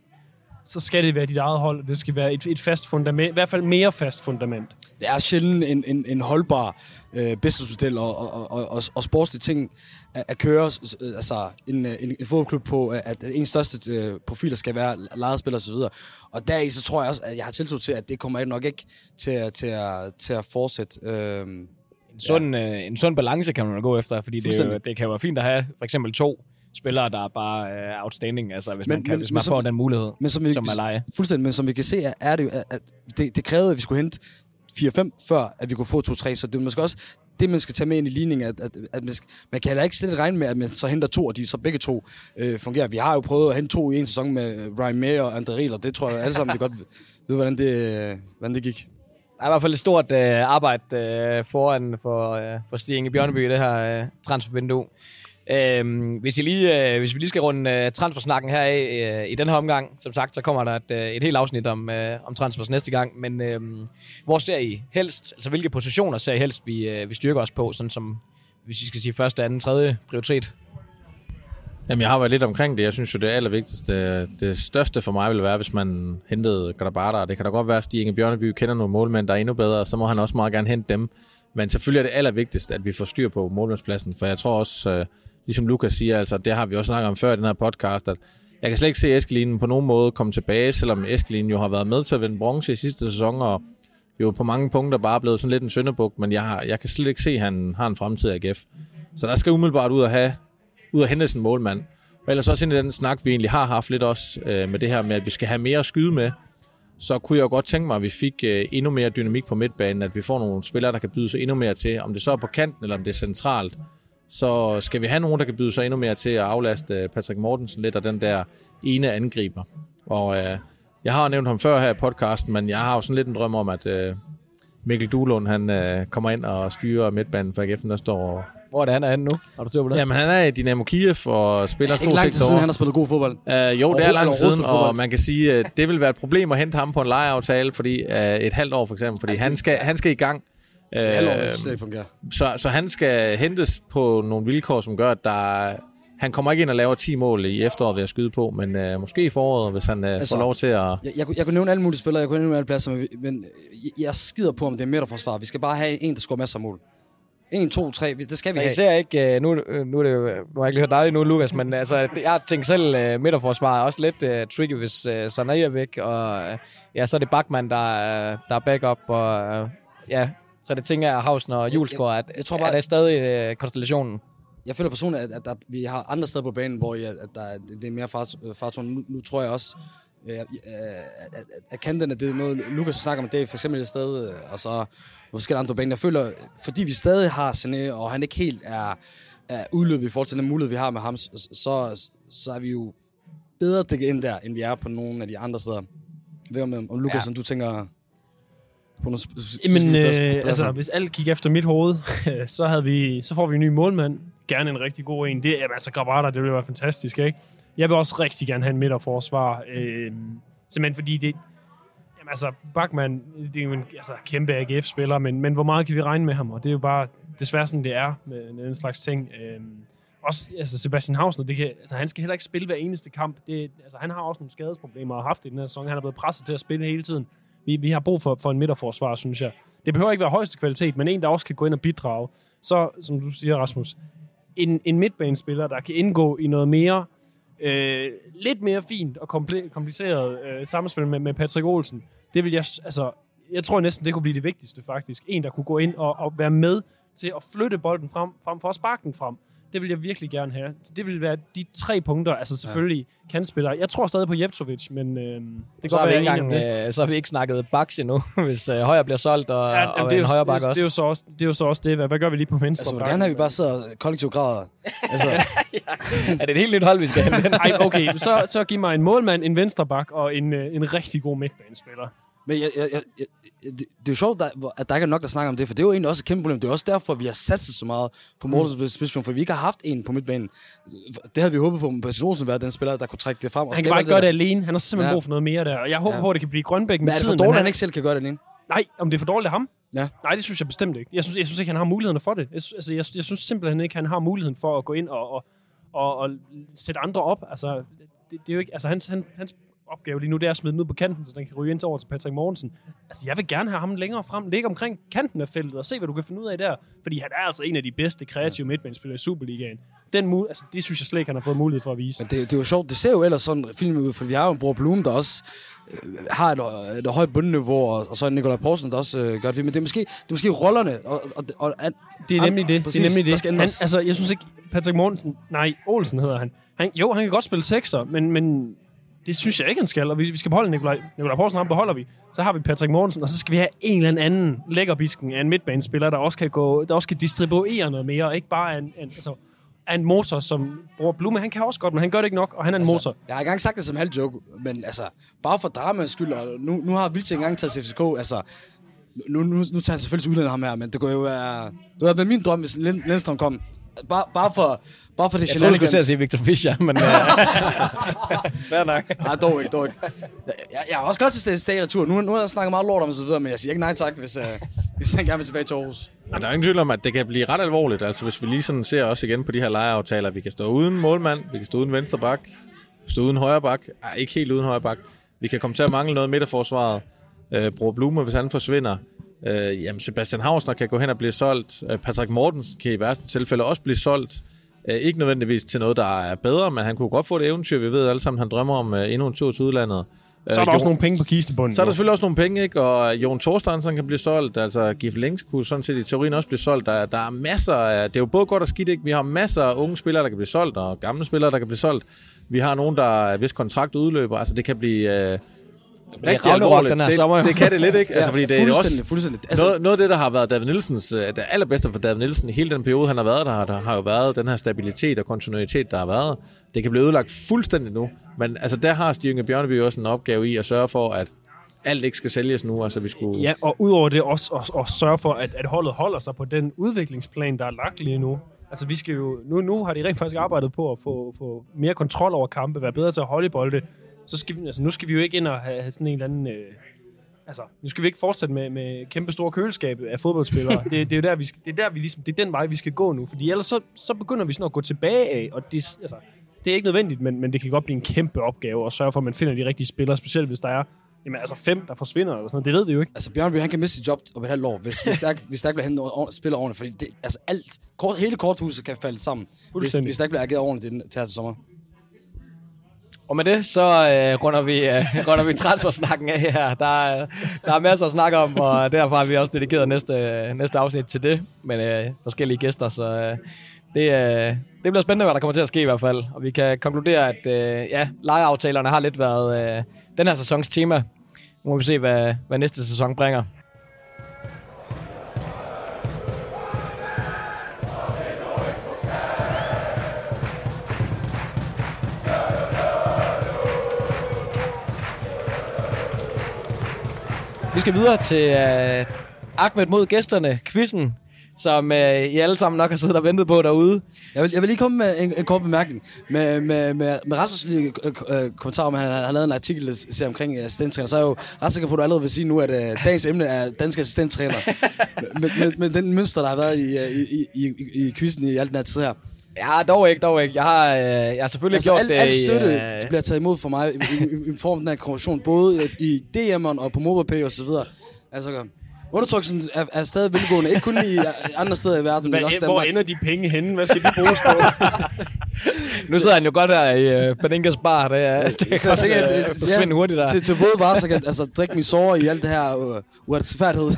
så skal det være dit eget hold. Det skal være et, et fast fundament, i hvert fald mere fast fundament. det er sjældent en, en, en holdbar øh, businessmodel og, og, og, og, og sportslige ting at, at køre altså en, øh, en, en fodboldklub på, at en største øh, profiler skal være lejespillere osv. Og deri så tror jeg også, at jeg har tiltro til, at det kommer nok ikke til, at- til, at, til at fortsætte. Øh, En sund, ja. øh, en sund balance kan man gå efter, fordi det, jo, det kan være fint at have for eksempel to spillere, der er bare øh, outstanding, altså hvis Men- man, kan, men- hvis man som- får den mulighed, men som vi, som er leje. Fuldstændig, men som vi kan se, er- det jo, at- det, det krævede, at vi skulle hente 4-5, før at vi kunne få 2-3. Så det er måske også det, man skal tage med ind i ligningen, at, at, at man, skal, man kan heller ikke slet regne med, at man så henter to, og de så begge to øh, fungerer. Vi har jo prøvet at hente to i en sæson med Ryan May og André Riel, og det tror jeg alle sammen, det godt ved, hvordan det, hvordan det gik. Der er i hvert fald et stort øh, arbejde øh, foran for, øh, for Stig Inge Bjørneby i det her øh, transfervindue. Øhm, hvis, I lige, øh, hvis vi lige skal runde øh, transfersnakken her af øh, i den her omgang, som sagt, så kommer der et, øh, et helt afsnit om, øh, om transfers næste gang. Men øh, hvor ser I helst, altså hvilke positioner ser I helst, vi, øh, vi styrker os på, sådan som, hvis vi skal sige første, anden, tredje prioritet? Jamen, jeg har været lidt omkring det. Jeg synes jo, det allervigtigste, det største for mig ville være, hvis man hentede Grabata. Det kan da godt være, at Stig Inge Bjørneby kender nogle målmænd, der er endnu bedre, så må han også meget gerne hente dem. Men selvfølgelig er det allervigtigste, at vi får styr på målmandspladsen, for jeg tror også, øh, ligesom Lukas siger, altså, det har vi også snakket om før i den her podcast, at jeg kan slet ikke se Eskelinen på nogen måde komme tilbage, selvom Eskelinen jo har været med til at vinde bronze i sidste sæson, og jo på mange punkter bare blevet sådan lidt en søndebuk, men jeg, har, jeg kan slet ikke se, at han har en fremtid i AGF. Så der skal umiddelbart ud og have ud og hente sin målmand. Og ellers også ind i den snak, vi egentlig har haft lidt også øh, med det her med, at vi skal have mere at skyde med, så kunne jeg jo godt tænke mig, at vi fik øh, endnu mere dynamik på midtbanen, at vi får nogle spillere, der kan byde sig endnu mere til, om det så er på kanten, eller om det er centralt. Så skal vi have nogen, der kan byde sig endnu mere til at aflaste øh, Patrick Mortensen lidt, og den der ene angriber. Og øh, jeg har nævnt ham før her i podcasten, men jeg har jo sådan lidt en drøm om, at øh, Mikkel Duhlund, han øh, kommer ind og styrer midtbanen for AGF næste år. Hvor er det han er nu? Har du styr på det? Jamen, han er i Dynamo Kiev og spiller Ikke stort lang set tid siden, derovre. han har spillet god fodbold. Uh, jo, det er lang tid siden, og man kan sige, at det vil være et problem at hente ham på en lejeaftale, fordi uh, et halvt år for eksempel, fordi han skal, han skal i gang. Fungerer. så, så han skal hentes på nogle vilkår, som gør, at der, han kommer ikke ind og laver 10 mål i efteråret ved at skyde på, men uh, måske i foråret, hvis han uh, Altså, får lov til at... Jeg, jeg, kunne- jeg kunne nævne alle mulige spillere, jeg kunne nævne alle pladser, men, men jeg, jeg skider på, om det er midterforsvar. Vi skal bare have en, der scorer masser af mål. 1, 2, 3, det skal vi Så I have. ser ikke, øh, nu, øh, nu, er det jo, nu har jeg ikke hørt dig nu, Lukas, men altså, jeg tænker selv, uh, midterforsvar er også lidt uh, tricky, hvis uh, Sanai er væk, og uh, ja, så er det Bachmann, der, er- der er backup, og uh, ja, så det tænker jeg, Hausen og Julesgaard, at, jeg tror bare- er det stadig uh, konstellationen? Jeg føler personligt, at, at der, vi har andre steder på banen, hvor jeg, at der, er- det er mere fart, fartårn. Nu, nu tror jeg også, øh, at, at, at, kanterne, det er noget, Lukas snakker om, det er for eksempel et sted, øh, og så forskellige andre på banen. Jeg føler, fordi vi stadig har Sané, og han ikke helt er, er udløbet i forhold til den mulighed, vi har med ham, så, så, er vi jo bedre dækket ind der, end vi er på nogle af de andre steder. Jeg ved om, om Lukas, ja. som du tænker... på nogle Jamen, øh, altså, hvis alt gik efter mit hoved, så, havde vi, så får vi en ny målmand. Gerne en rigtig god en. Det, jamen, altså, Grabata, det ville være fantastisk, ikke? Jeg vil også rigtig gerne have en midterforsvar. Øh, simpelthen fordi det... Jamen, altså, Bachmann, det er jo en altså, kæmpe AGF-spiller, men, men hvor meget kan vi regne med ham? Og det er jo bare desværre sådan, det er med, med den slags ting. Øh, også altså Sebastian Hausner, det kan, altså, han skal heller ikke spille hver eneste kamp. Det, altså, han har også nogle skadesproblemer og har haft det i den her sæson. Han er blevet presset til at spille hele tiden. Vi, vi har brug for, for en midterforsvar, synes jeg. Det behøver ikke være højeste kvalitet, men en, der også kan gå ind og bidrage. Så, som du siger, Rasmus, en, en midtbanespiller, der kan indgå i noget mere, øh, lidt mere fint og komple- kompliceret øh, samspil med, med Patrick Olsen, det vil jeg, altså, jeg tror næsten, det kunne blive det vigtigste faktisk. En, der kunne gå ind og, og være med til at flytte bolden frem, frem for at sparke den frem. Det vil jeg virkelig gerne have. Det vil være de tre punkter, altså selvfølgelig ja. kantspillere. Jeg tror stadig på Jeptovic, men øh, det kan Så godt har, være, er engang, øh, så har vi ikke snakket baks endnu, hvis øh, højre bliver solgt, og, Ja, og det, er en jo, højre bak også. det, er jo så også, det er jo så også det. Hvad, hvad gør vi lige på venstre? Altså, jeg vil gerne have, at vi bare sidder kollektivt græder. Altså, er det et helt nyt hold, vi skal hente? Ej, okay, så, så giv mig en målmand, en venstre bak og en, øh, en rigtig god midtbanespiller. Men jeg, jeg, jeg, jeg, det, det er jo sjovt, der, at der ikke er nok, der snakker om det, for det er jo egentlig også et kæmpe problem. Det er også derfor, vi har satset så meget på Mm. målspecifikation, for vi ikke har haft en på midtbanen. Det havde vi håbet på, at Patrick Olsen var den spiller, der kunne trække det frem. Og Han kan bare ikke gøre det alene. Han har simpelthen Ja. brug for noget mere der. Og jeg håber Ja. på, at det kan blive Grønbæk med Men er det for tiden. dårligt, at han ikke selv kan gøre det alene? Nej, om det er for dårligt af ham? Ja. Nej, det synes jeg bestemt ikke. Jeg synes, jeg synes ikke, han har mulighederne for det. Jeg, sy- altså, jeg, jeg synes simpelthen ikke, han har muligheden for at gå ind og, og, og, og sætte andre op. Altså, det, det er jo ikke, altså hans, han, hans opgave lige nu, det er at smide den ud på kanten, så den kan ryge ind over til Patrick Mortensen. Altså, jeg vil gerne have ham længere frem, ligge omkring kanten af feltet og se, hvad du kan finde ud af der. Fordi han er altså en af de bedste kreative midtbanespillere i Superligaen. Den mu- altså, det synes jeg slet ikke, han har fået mulighed for at vise. Men det, det er jo sjovt. Det ser jo ellers sådan film ud, for vi har jo en bror Blum, der også øh, har et, et højt bundniveau, og, og så en Nikolaj Poulsen, der også øh, gør det. Men det er måske, det er måske rollerne, og, og, og, og Det er nemlig det. præcis, det er nemlig det. Han, altså, jeg synes ikke, Patrick Mortensen, nej, Olsen hedder han. han. Jo, han kan godt spille sekser, men, men det synes jeg ikke, han skal. Og vi, vi skal beholde Nikolaj, Nikolaj Poulsen, ham beholder vi. Så har vi Patrick Mortensen, og så skal vi have en eller anden lækkerbisken af en midtbanespiller, der også kan, gå, der også kan distribuere noget mere, og ikke bare en, en, altså, er en motor, som bruger Blume. Han kan også godt, men han gør det ikke nok, og han er en altså, motor. Jeg har engang sagt det som halv joke, men altså, bare for dramaets skyld, og nu, nu har Vilcek engang taget til FCK, altså, nu, nu, nu tager han selvfølgelig til udlandet ham her, men det kunne jo være, det kunne være min drøm, hvis Lind- Lindstrøm kom. Bare, bare for, bare for det Jeg tror, du skulle til at sige Victor Fischer, men... Uh, fair nok. Nej, dog ikke, dog ikke. Jeg, jeg, jeg er også godt til stedet i retur. Nu, nu har jeg snakket meget lort om og så videre, men jeg siger ikke nej tak, hvis, uh, hvis han gerne vil tilbage til Aarhus. Men der er ingen tvivl om, at det kan blive ret alvorligt. Altså, hvis vi lige sådan ser også igen på de her lejeaftaler. Vi kan stå uden målmand, vi kan stå uden venstre bak, stå uden højre bak. Ej, ikke helt uden højre bak. Vi kan komme til at mangle noget i midterforsvaret. Øh, Bror Blume, hvis han forsvinder. Øh, jamen, Sebastian Hausner kan gå hen og blive solgt. Øh, Patrick Mortensen kan i værste tilfælde også blive solgt. Øh, ikke nødvendigvis til noget, der er bedre, men han kunne godt få et eventyr. Vi ved alle sammen, han drømmer om øh, endnu en tur til udlandet. Så er der Øh, også Jo- nogle penge på kistebunden. så er der selvfølgelig også nogle penge, ikke? Og Jon Thorsteinsen kan blive solgt. Altså, Gif Links kunne sådan set i teorien også blive solgt. Der, der er masser af... Det er jo både godt og skidt, ikke? Vi har masser af unge spillere, der kan blive solgt, og gamle spillere, der kan blive solgt. Vi har nogen, der hvis kontrakt udløber. Altså, det kan blive... Øh, rigtig alvorligt. den her det, sommer. det kan det lidt, ikke? Altså, fordi det er fuldstændig, også... fuldstændig. Altså, Noget, noget af det, der har været David Nielsens, øh, det allerbedste for David Nielsen i hele den periode, han har været der, der har jo været den her stabilitet og kontinuitet, der har været. Det kan blive ødelagt fuldstændig nu, men altså der har Stig Inge Bjørneby også en opgave i at sørge for, at alt ikke skal sælges nu, altså vi skulle... Ja, og udover det også at, at sørge for, at, at holdet holder sig på den udviklingsplan, der er lagt lige nu. Altså, vi skal jo, nu, nu har de rent faktisk arbejdet på at få, få mere kontrol over kampe, være bedre til at holde i bolde. Så skal vi, altså, nu skal vi jo ikke ind og have, have sådan en eller anden... Øh, altså, nu skal vi ikke fortsætte med, med kæmpe store køleskab af fodboldspillere. det, det, er jo der, vi skal, det er der, vi ligesom, det er den vej, vi skal gå nu. Fordi ellers så, så begynder vi sådan at gå tilbage af, og det, altså, det er ikke nødvendigt, men, men det kan godt blive en kæmpe opgave at sørge for, at man finder de rigtige spillere, specielt hvis der er jamen, altså fem, der forsvinder, eller sådan noget. Det ved vi jo ikke. Altså, Bjørnby, han kan miste sit job om et halvt år, hvis, hvis, der, ikke- hvis der ikke bliver hentet ord- spiller ordentligt. Fordi det, altså alt, kort, hele korthuset kan falde sammen, hvis, hvis der ikke bliver ageret ordentligt den- til her sommer. Og med det, så øh, runder vi, øh, runder vi transfersnakken af her. Der, øh, der er masser at snakke om, og derfor har vi også dedikeret næste, øh, næste afsnit til det, med øh, forskellige gæster, så øh, det, øh, det bliver spændende, hvad der kommer til at ske i hvert fald. Og vi kan konkludere, at øh, ja, lejeaftalerne har lidt været øh, den her sæsons tema. Nu må vi se, hvad, hvad næste sæson bringer. Vi skal videre til uh, Ahmed mod gæsterne, quizzen, som uh, I alle sammen nok har siddet og ventet på derude. Jeg vil, jeg vil lige komme med en, en kort bemærkning. Med, med, med, med Rasmus' lige øh, øh, kommentar om, at han har lavet en artikel, der ser omkring øh, assistenttræner, så er jeg jo ret sikker på, at du allerede vil sige nu, at øh, dagens emne er danske assistenttræner. med, med, med, den mønster, der har været i, øh, i, i, i, i quizzen i alt den her tid her. Ja, dog ikke, dog ikke. Jeg har, uh, jeg har selvfølgelig Altså, gjort al, det al i, støtte øh, bliver taget imod for mig i, i, i form af den her korrektion, både i DM'eren og på MobilePay og så videre. Altså, undertrykkelsen er, er stadig velgående, ikke kun i andre steder i verden, men også hvor Danmark. ender de penge henne? Hvad skal de bruges på? Nu sidder han jo godt her i uh, Paninkas bar. Det, er, det kan Så godt forsvinde hurtigt der. Til, til våde varer, så kan altså, drikke min sår i alt det her uh, uretfærdighed.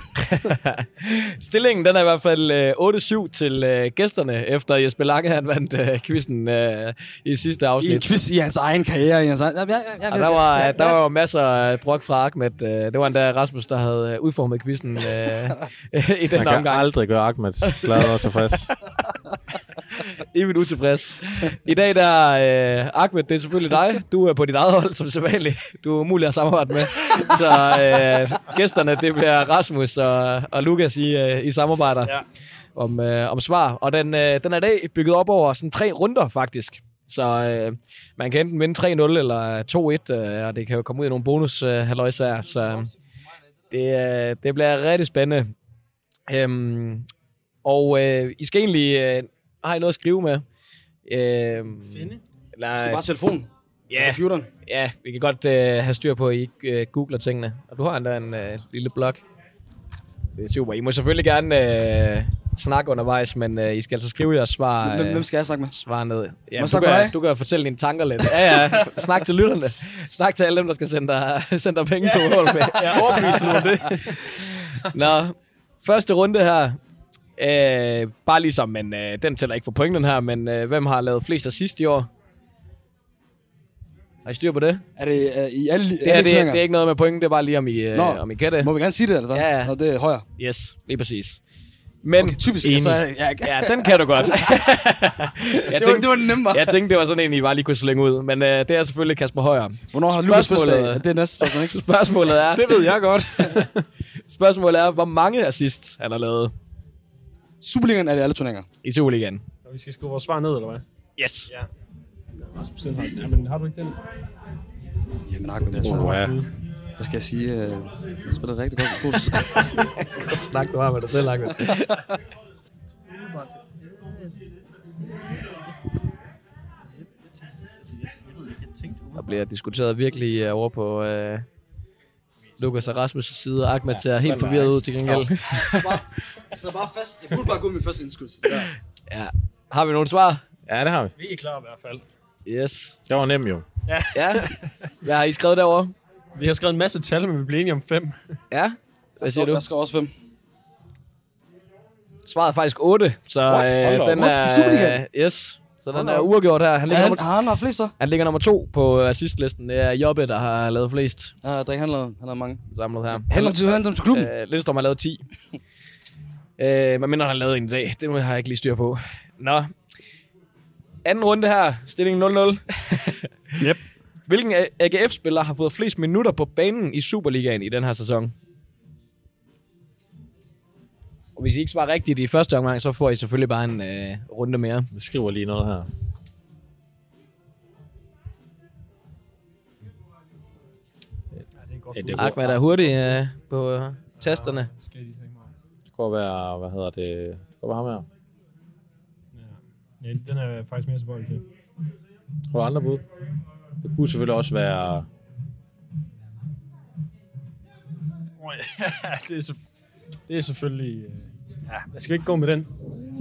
Stillingen den er i hvert fald uh, 8-7 til uh, gæsterne, efter Jesper Lange han vandt uh, quizzen uh, i sidste I en afsnit. quiz i hans egen karriere. I hans egen, ja, ja, ja, Og der var, ja, der var jo masser af brok fra Ahmed. Uh, det var endda Rasmus, der havde uh, udformet quizzen uh, i den Man kan omgang. aldrig gøre Ahmed glad og tilfreds. evigt utilfreds. I dag der, øh, Ahmed, det er selvfølgelig dig. Du er på dit eget hold, som sædvanligt. Du er umulig at samarbejde med. Så øh, gæsterne, det bliver Rasmus og, og Lukas, I, øh, I samarbejder Ja. om, øh, om svar. Og den, øh, den er i dag bygget op over sådan tre runder, faktisk. Så øh, man kan enten vinde 3-0 eller 2-1, øh, og det kan jo komme ud i nogle bonus øh, halløjsager. Så det, det bliver rigtig spændende. Øhm, og øh, I skal egentlig... Øh, har I noget at skrive med? Øh, Finde? eller, Skal bare telefonen? Ja. Computeren? Ja, vi kan godt øh, have styr på, at I ikke øh, googler tingene. Og du har endda en øh, lille blog. Det er super. I må selvfølgelig gerne øh, snakke undervejs, men øh, I skal altså skrive jeres svar, Hvem, øh, hvem skal jeg snakke med? svar ned. Ja, jeg du, kan, du kan fortælle dine tanker lidt. Ja, ja. Snak til lytterne. Snak til alle dem, der skal sende dig, sende dig penge på mål med. Jeg er overbevist nu om det. Nå, første runde her. Øh, bare ligesom, men øh, den tæller ikke for pointen her, men øh, hvem har lavet flest assist i år? Har I styr på det? Er det uh, i alle, Det alle er, det, turneringer? det er ikke noget med point, det er bare lige, om I, øh, Nå. om I kan det. Må vi gerne sige det, eller hvad? Ja, ja. Nå, det er højere. Yes, lige præcis. Men Okay, typisk. enig. Altså, jeg, Ja, den kan du godt. jeg, det, var, tænkte, det var den nemme, var. jeg tænkte, det var sådan en, I bare lige kunne slænge ud. Men øh, det er selvfølgelig Kasper Højer. Hvornår har Lukas Spørgsmålet- fødselsdag? Det er næste spørgsmål, ikke? Spørgsmålet er, Det ved jeg godt. spørgsmålet er, hvor mange assists han har lavet Superligaen er det alle turneringer. i Superligaen. Og vi skal skrive vores svar ned, eller hvad? Yes. Ja. Rasmus, den har, ja, men har du ikke den? Jamen, Ahmed, altså. Oh, ja. Der skal jeg sige, uh, jeg spiller rigtig godt. God Snak du har med dig selv, Ahmed. Der bliver diskuteret virkelig øh, over på øh, Lukas og Rasmus' side. Ahmed ser helt forvirret ud til gengæld. Jeg sidder bare fast. Jeg burde bare gå med min første indskud. så det der. Ja. Har vi nogle svar? Ja, det har vi. Vi er klar i hvert fald. Yes. Det var nemt jo. Ja. Hvad har I skrevet derovre? Vi har skrevet en masse tal, men vi bliver enige om fem. Ja. Hvad siger du? Jeg skal også fem. Svaret er faktisk 8, så What? Øh, den er... Yes. Så den er uafgjort her. Han Ja, ligger, han, nummer, har han haft flest så? han ligger nummer to på assistlisten. Det er Jobbe, der har lavet flest Ja, Drik, han har, han har mange. samlet her. Om til, om til klubben. Øh, Lillestrøm har lavet 10. øh, men mindre han har lavet en i dag. Det har jeg ikke lige styr på. Nå. Anden runde her. Stilling 0-0. Yep. Hvilken AGF-spiller har fået flest minutter på banen i Superligaen i den her sæson? Og hvis I ikke svarer rigtigt i første omgang, så får I selvfølgelig bare en øh, runde mere. Jeg skriver lige noget her. Ja, det er Ahmed er hurtig øh, på tasterne. Skal de tænke mig. Det kunne være, hvad hedder det? Det kunne være ham her. Ja. den er jeg faktisk mere tilbøjelig til. Har du andre bud? Det kunne selvfølgelig også være... Ja, det er, så, det er selvfølgelig... øh, Ja, jeg skal ikke gå med den.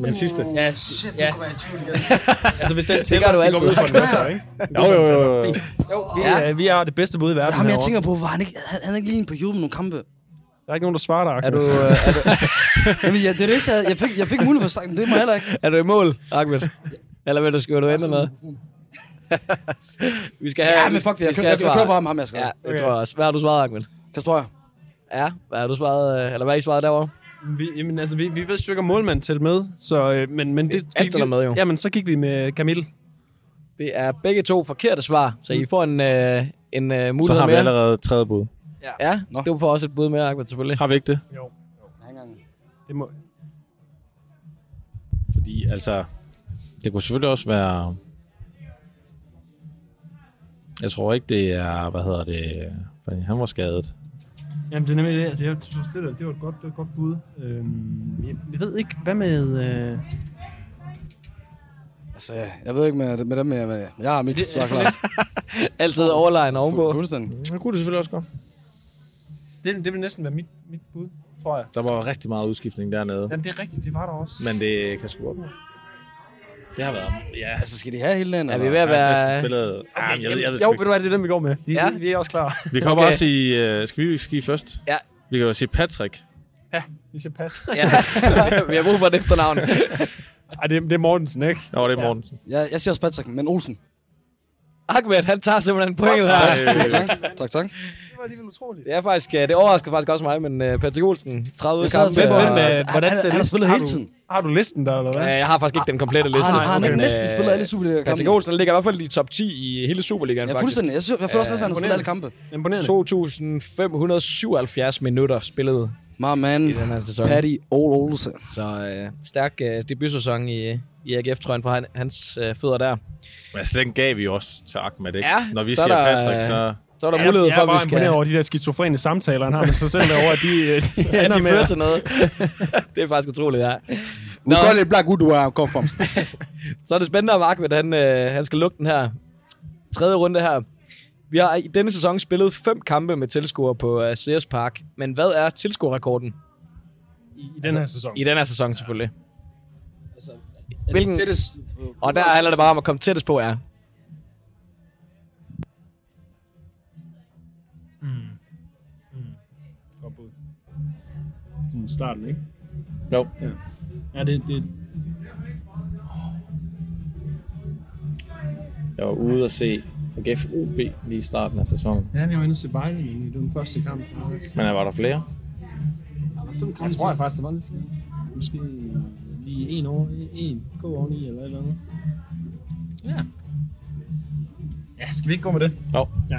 Men sidste. Ja, Shit, Ja. nu kommer jeg i tvivl igen. altså hvis den tæller, gør du det går altid. vi ud fra den første, ikke? Jo, jo, jo, jo. Jo, vi, Ja. ja. vi er det bedste bud i verden Ham, jeg tænker på, var han ikke, han, han er ikke lige en periode med nogle kampe? Der er ikke nogen, der svarer dig, Er Ahmed. du, øh, er, du, Jamen, ja, det er det, jeg, jeg, fik, jeg fik mulighed for at snakke, men det må jeg heller ikke. er du i mål, Ahmed? Eller vil du skrive, du ender med? vi skal have... Ja, men fuck det, jeg, kører, jeg, jeg kører bare med ham, jeg skal. Ja, det Okay. tror jeg også. Hvad har du svaret, Ahmed? Kasper Højer. Ja, hvad har du svaret, øh, eller hvad har I svaret derovre? Vi, jamen, altså, vi, vi ved ikke om målmand til med, så, øh, men, men det Det er alt, gik er med, jo. Jamen, så gik vi med Camille. Det er begge to forkerte svar, så I får en, øh, en øh, Så mulighed har vi mere. allerede tredje bud. Ja, Nå. du får også et bud med, Ahmed, selvfølgelig. Har vi ikke det? Jo, Hang det må... Fordi altså, det kunne selvfølgelig også være... Jeg tror ikke, det er, hvad hedder det, fordi han var skadet. Jamen, det er nemlig det. Altså, jeg synes, det, der, det var et godt, det var et godt bud. Øhm, jeg, jeg ved ikke, hvad med... Øh... Altså, jeg, jeg ved ikke med, med dem, jeg, jeg har mit svar klart. Altid overlegen ovenpå. Fuldstændig. Det kunne det selvfølgelig også godt. Det, det vil næsten være mit, mit bud, tror jeg. Der var rigtig meget udskiftning dernede. Jamen, det er rigtigt, det var der også. Men det kan sgu godt. Det har været... Ja, Altså, skal de have hele dagen? Er vi eller? ved at næsten være... spillet... Okay, jeg, ved, jeg ved jo, ved du hvad, det er dem, vi går med. Vi, Ja. vi, er også klar. Vi kommer Okay. også i... Uh, skal vi skal I først? Ja. Vi kan jo sige Patrick. Ja, vi skal passe. Ja, vi har brug for et efternavn. Ej, det, er- det er Mortensen, ikke? Nå, det er Mortensen. Jeg, jeg siger også Patrick, men Olsen. Ahmed, han tager simpelthen pointet her. øh, Tak, tak, tak. Det var alligevel utroligt. Det er faktisk, øh, det overrasker faktisk også mig, men uh, Patrick Olsen, 30 Jeg sad og kampe. på, øh, han, Hvem, han, øh, han, hvordan han, ser han har spillet har hele du- tiden. Har du listen der, eller hvad? jeg har faktisk ikke den komplette liste. Han, han har men, næsten øh, spillet alle Superliga-kampe. Patrick Olsen ligger i hvert fald i top 10 i hele Superligaen, Ja, faktisk. fuldstændig. Jeg, synes, jeg føler også næsten, at han har spillet alle kampe. Imponerende. 2.577 minutter spillet My man, i den her sæson. Patty Ole Olsen. Så øh, stærk øh, debutsæson i, i AGF-trøjen fra han, hans øh, fødder der. Men altså, den gav vi også til Ahmed, ikke? Ja, Når vi så er siger der, Patrick, så... Så er der Jeg, mulighed jeg for, er at vi skal... imponeret over de der skizofrene samtaler, han har med sig selv derovre, at de, øh, de Ja, ender de med fører til noget. det er faktisk utroligt, ja. Nu går lidt black ud, du er kom from. Så er det spændende, om Ahmed han, øh, han skal lukke den her tredje runde her. Vi har i denne sæson spillet fem kampe med tilskuere på uh, CS Park. Men hvad er tilskuerrekorden? i, i den her sæson. I den her sæson selvfølgelig. Altså, Hvilken- Tættest, Og der handler det bare om at komme tættest på, ja. Sådan starten, ikke? Jo. Ja. Ja, det, det, Jeg var ude og se AGF OB lige i starten af sæsonen. ja, vi var inde og se Vejle i den første kamp. Men var der flere? Jeg tror jeg faktisk, der var lidt flere. Måske lige en over, en gå oveni eller et eller andet. Ja. Ja, skal vi ikke gå med det? Jo. Ja.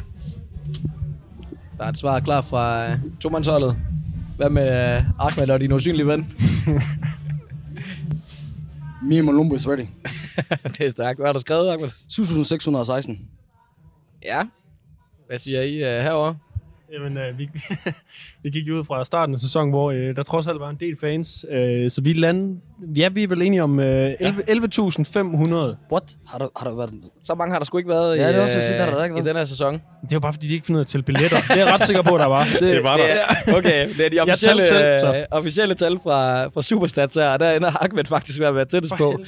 Der er et svar klar fra uh, tomandsholdet. Hvad med uh, Ahmed og din usynlige ven? Me and Malumbo is ready. det er stærkt. Hvad har du skrevet, Ahmed? 7616. Ja. Hvad siger I uh, herovre? Jamen, øh, vi, vi gik ud fra starten af sæsonen, hvor øh, der trods alt var en del fans. Øh, så vi landede, ja, vi er vel enige om øh, 11 11.500. What? Har der, har der været... Så mange har der sgu ikke været Ja, i, det er også, jeg øh, siger, der har der ikke i været. den her sæson. Det var bare, fordi de ikke fandt ud af at tælle billetter. Det er jeg ret sikker på, der var. Det, Det var der. Det er, okay, det er de officielle, selv, så. øh, officielle tal fra, fra Superstats her, og der ender Ahmed faktisk ved at være tættest på.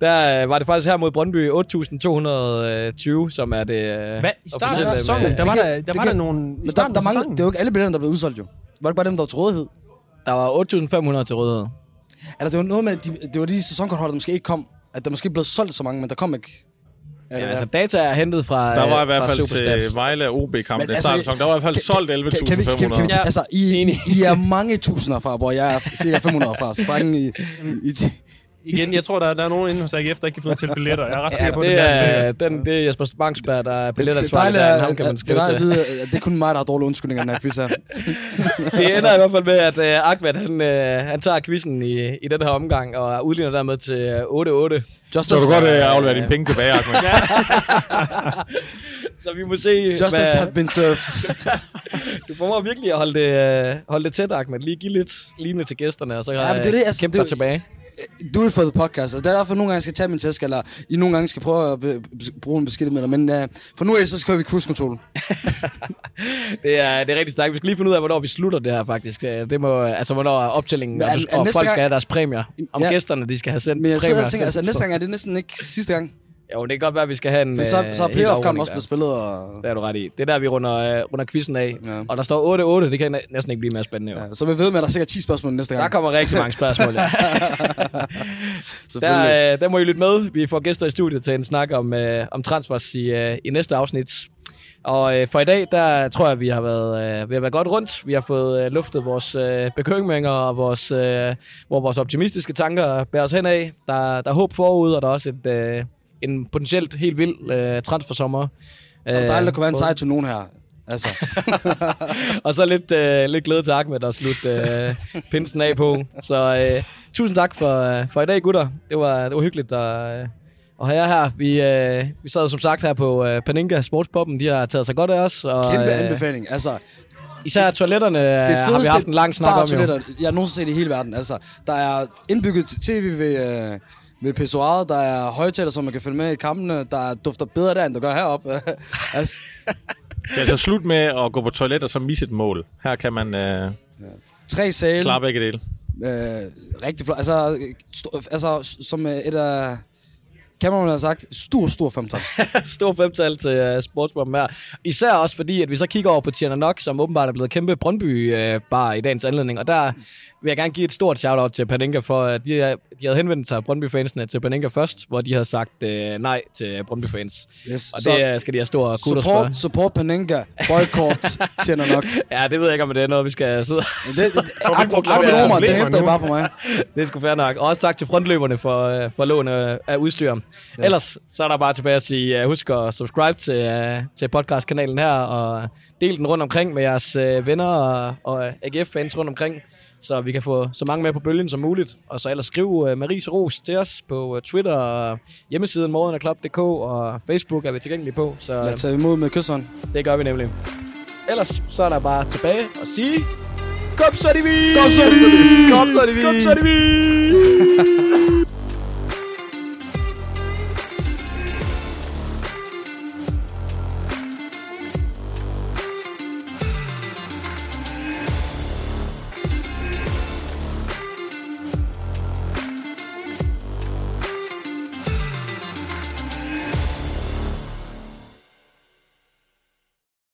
Der øh, var det faktisk her mod Brøndby 8.220, som er det øh, Hvad? I starten af officielle, sæsonen, øh, der var det der, kan- der, det var kan- der nogle... I Men der, starten der af mangler, sæsonen. det er jo ikke alle billetterne, der blev udsolgt, jo. Var det ikke bare dem, der var til rådighed? Der var 8.500 til rådighed. Eller det var noget med, at de, det var de sæsonkorthold, der måske ikke kom. At der måske blev solgt så mange, men der kom ikke. Ja, altså data er hentet fra Der var i øh, hvert fald til Vejle og Men i altså, sæsonen. Der var i hvert fald solgt kan, kan, vi, kan, kan vi, 11.500. Altså, I, I, I er mange tusinder fra, hvor jeg er cirka 500 fra. Så drengen i, i, i, Igen, jeg tror, der, der er nogen inde hos AGF, der ikke kan finde tælle billetter. Jeg er ret Ja, sikker på, det, det, er, der. den, det er Jesper Bangsberg, der er det er billetansvarlig dejligt, der. at, Ham kan man at, det er skrive dejligt at til. vide, at det er kun mig, der har dårlige undskyldninger, i den her quiz her. Det ender i hvert fald med, at uh, Ahmed, han, uh, han tager quizzen i, i den her omgang, og udligner dermed til øh, 8-8. Just Så du godt uh, aflevere dine penge tilbage, Ahmed. Så vi må se, Justice hvad, have been served. du formår virkelig at holde det, uh, holde det tæt, Ahmed. Lige give lidt lignende til gæsterne, og så Ja, det er det, altså, kæmpe det- dig tilbage. Do it for the podcast. Altså, det er derfor, nogle gange skal tage min task, eller I nogle gange skal prøve at be, bruge en besked med dig. Men uh, for nu af, så skal vi cruise control. Det er, det er rigtig stærkt. Vi skal lige finde ud af, hvornår vi slutter det her, faktisk. Øh, Det må, altså, hvornår er optællingen, Men og, er- du, er og folk skal gang- have deres præmier. Om Ja. gæsterne, de skal have sendt Men jeg præmier. og tænker, altså næste gang er det næsten ikke sidste gang. Jo, det kan godt være, at vi skal have en For så, øh, så er playoff-kampen også der. blevet spillet, og Det er du ret i. Det er der, vi runder, øh, runder quizzen af. Ja. Og der står 8-8. Det kan næ- næsten ikke blive mere spændende. Jo. ja, så vi ved med, at der er sikkert 10 spørgsmål næste Der gang. kommer rigtig mange spørgsmål. Ja. Der, øh, der må I lytte med. Vi får gæster i studiet til en snak om, øh, om transfers i, øh, i næste afsnit. Og øh, for i dag, der tror jeg, vi har været, øh, vi har været godt rundt. Vi har fået øh, luftet vores øh, bekymringer og vores, øh, hvor vores optimistiske tanker bærer os hen af. Der, der er håb forud, og der er også et, øh, en potentielt helt vild øh, transfersommer. Så er det dejligt at kunne være en Øh, sejr til nogen her. Altså, Og så lidt, øh, lidt glæde til Ahmed at slutte øh, pinsen af på. Så øh, tusind tak for, øh, for i dag, gutter. Det var, det var hyggeligt at, øh, at have jer her. Vi, øh, vi sad som sagt her på øh, Paninka Sportspoppen. De har taget sig godt af os. Og, kæmpe øh, anbefaling. Altså, Især toiletterne det det har vi haft en lang snak om. Jo. jeg har nogensinde set i hele verden. Altså, der er indbygget tv ved, øh, ved pissoiret, der er højtaler, som man kan følge med i kampene, der dufter bedre der, end der gør heroppe. altså, Det er altså slut med at gå på toilet og så misse et mål. Her kan man øh, tre sale. klare begge dele. Øh, rigtig flot. Altså, st- altså, som øh, et af... Kan man have sagt, stor, stor femtal. Stor femtal til uh, sportsbomben her. Især også fordi, at vi så kigger over på Tjerna Nok, som åbenbart er blevet kæmpe Brøndby-bar i dagens anledning. Og der vil jeg gerne give et stort shout-out til Paninka for, at de, de havde henvendt sig, Brøndby-fansene, til Paninka først, hvor de havde sagt uh, nej til Brøndby-fans. Yes. Og Så det øh, skal de have stor kudos for. support, support Panenka, boykort, tjener nok. Ja, det ved jeg ikke, om det er noget, vi skal sidde. Det, det, det, Omar, det hæfter I bare på mig. det er sgu fair nok. Og også tak til frontløberne for, øh, for lån øh, af udstyr. Yes. Ellers så er der bare tilbage at sige, husk at subscribe til, til podcastkanalen her, og del den rundt omkring med jeres venner og, og AGF-fans rundt omkring, så vi kan få så mange med på bølgen som muligt. Og så ellers skriv uh, Maries Ros til os på uh, Twitter og hjemmesiden morgenerklub.dk og Facebook er vi tilgængelige på, så Lad os tage imod med kysseren. det gør vi nemlig. Ellers så er der bare tilbage at sige... Kom så det vi! Kom så det vi! Kom så det vi! Kom så det vi!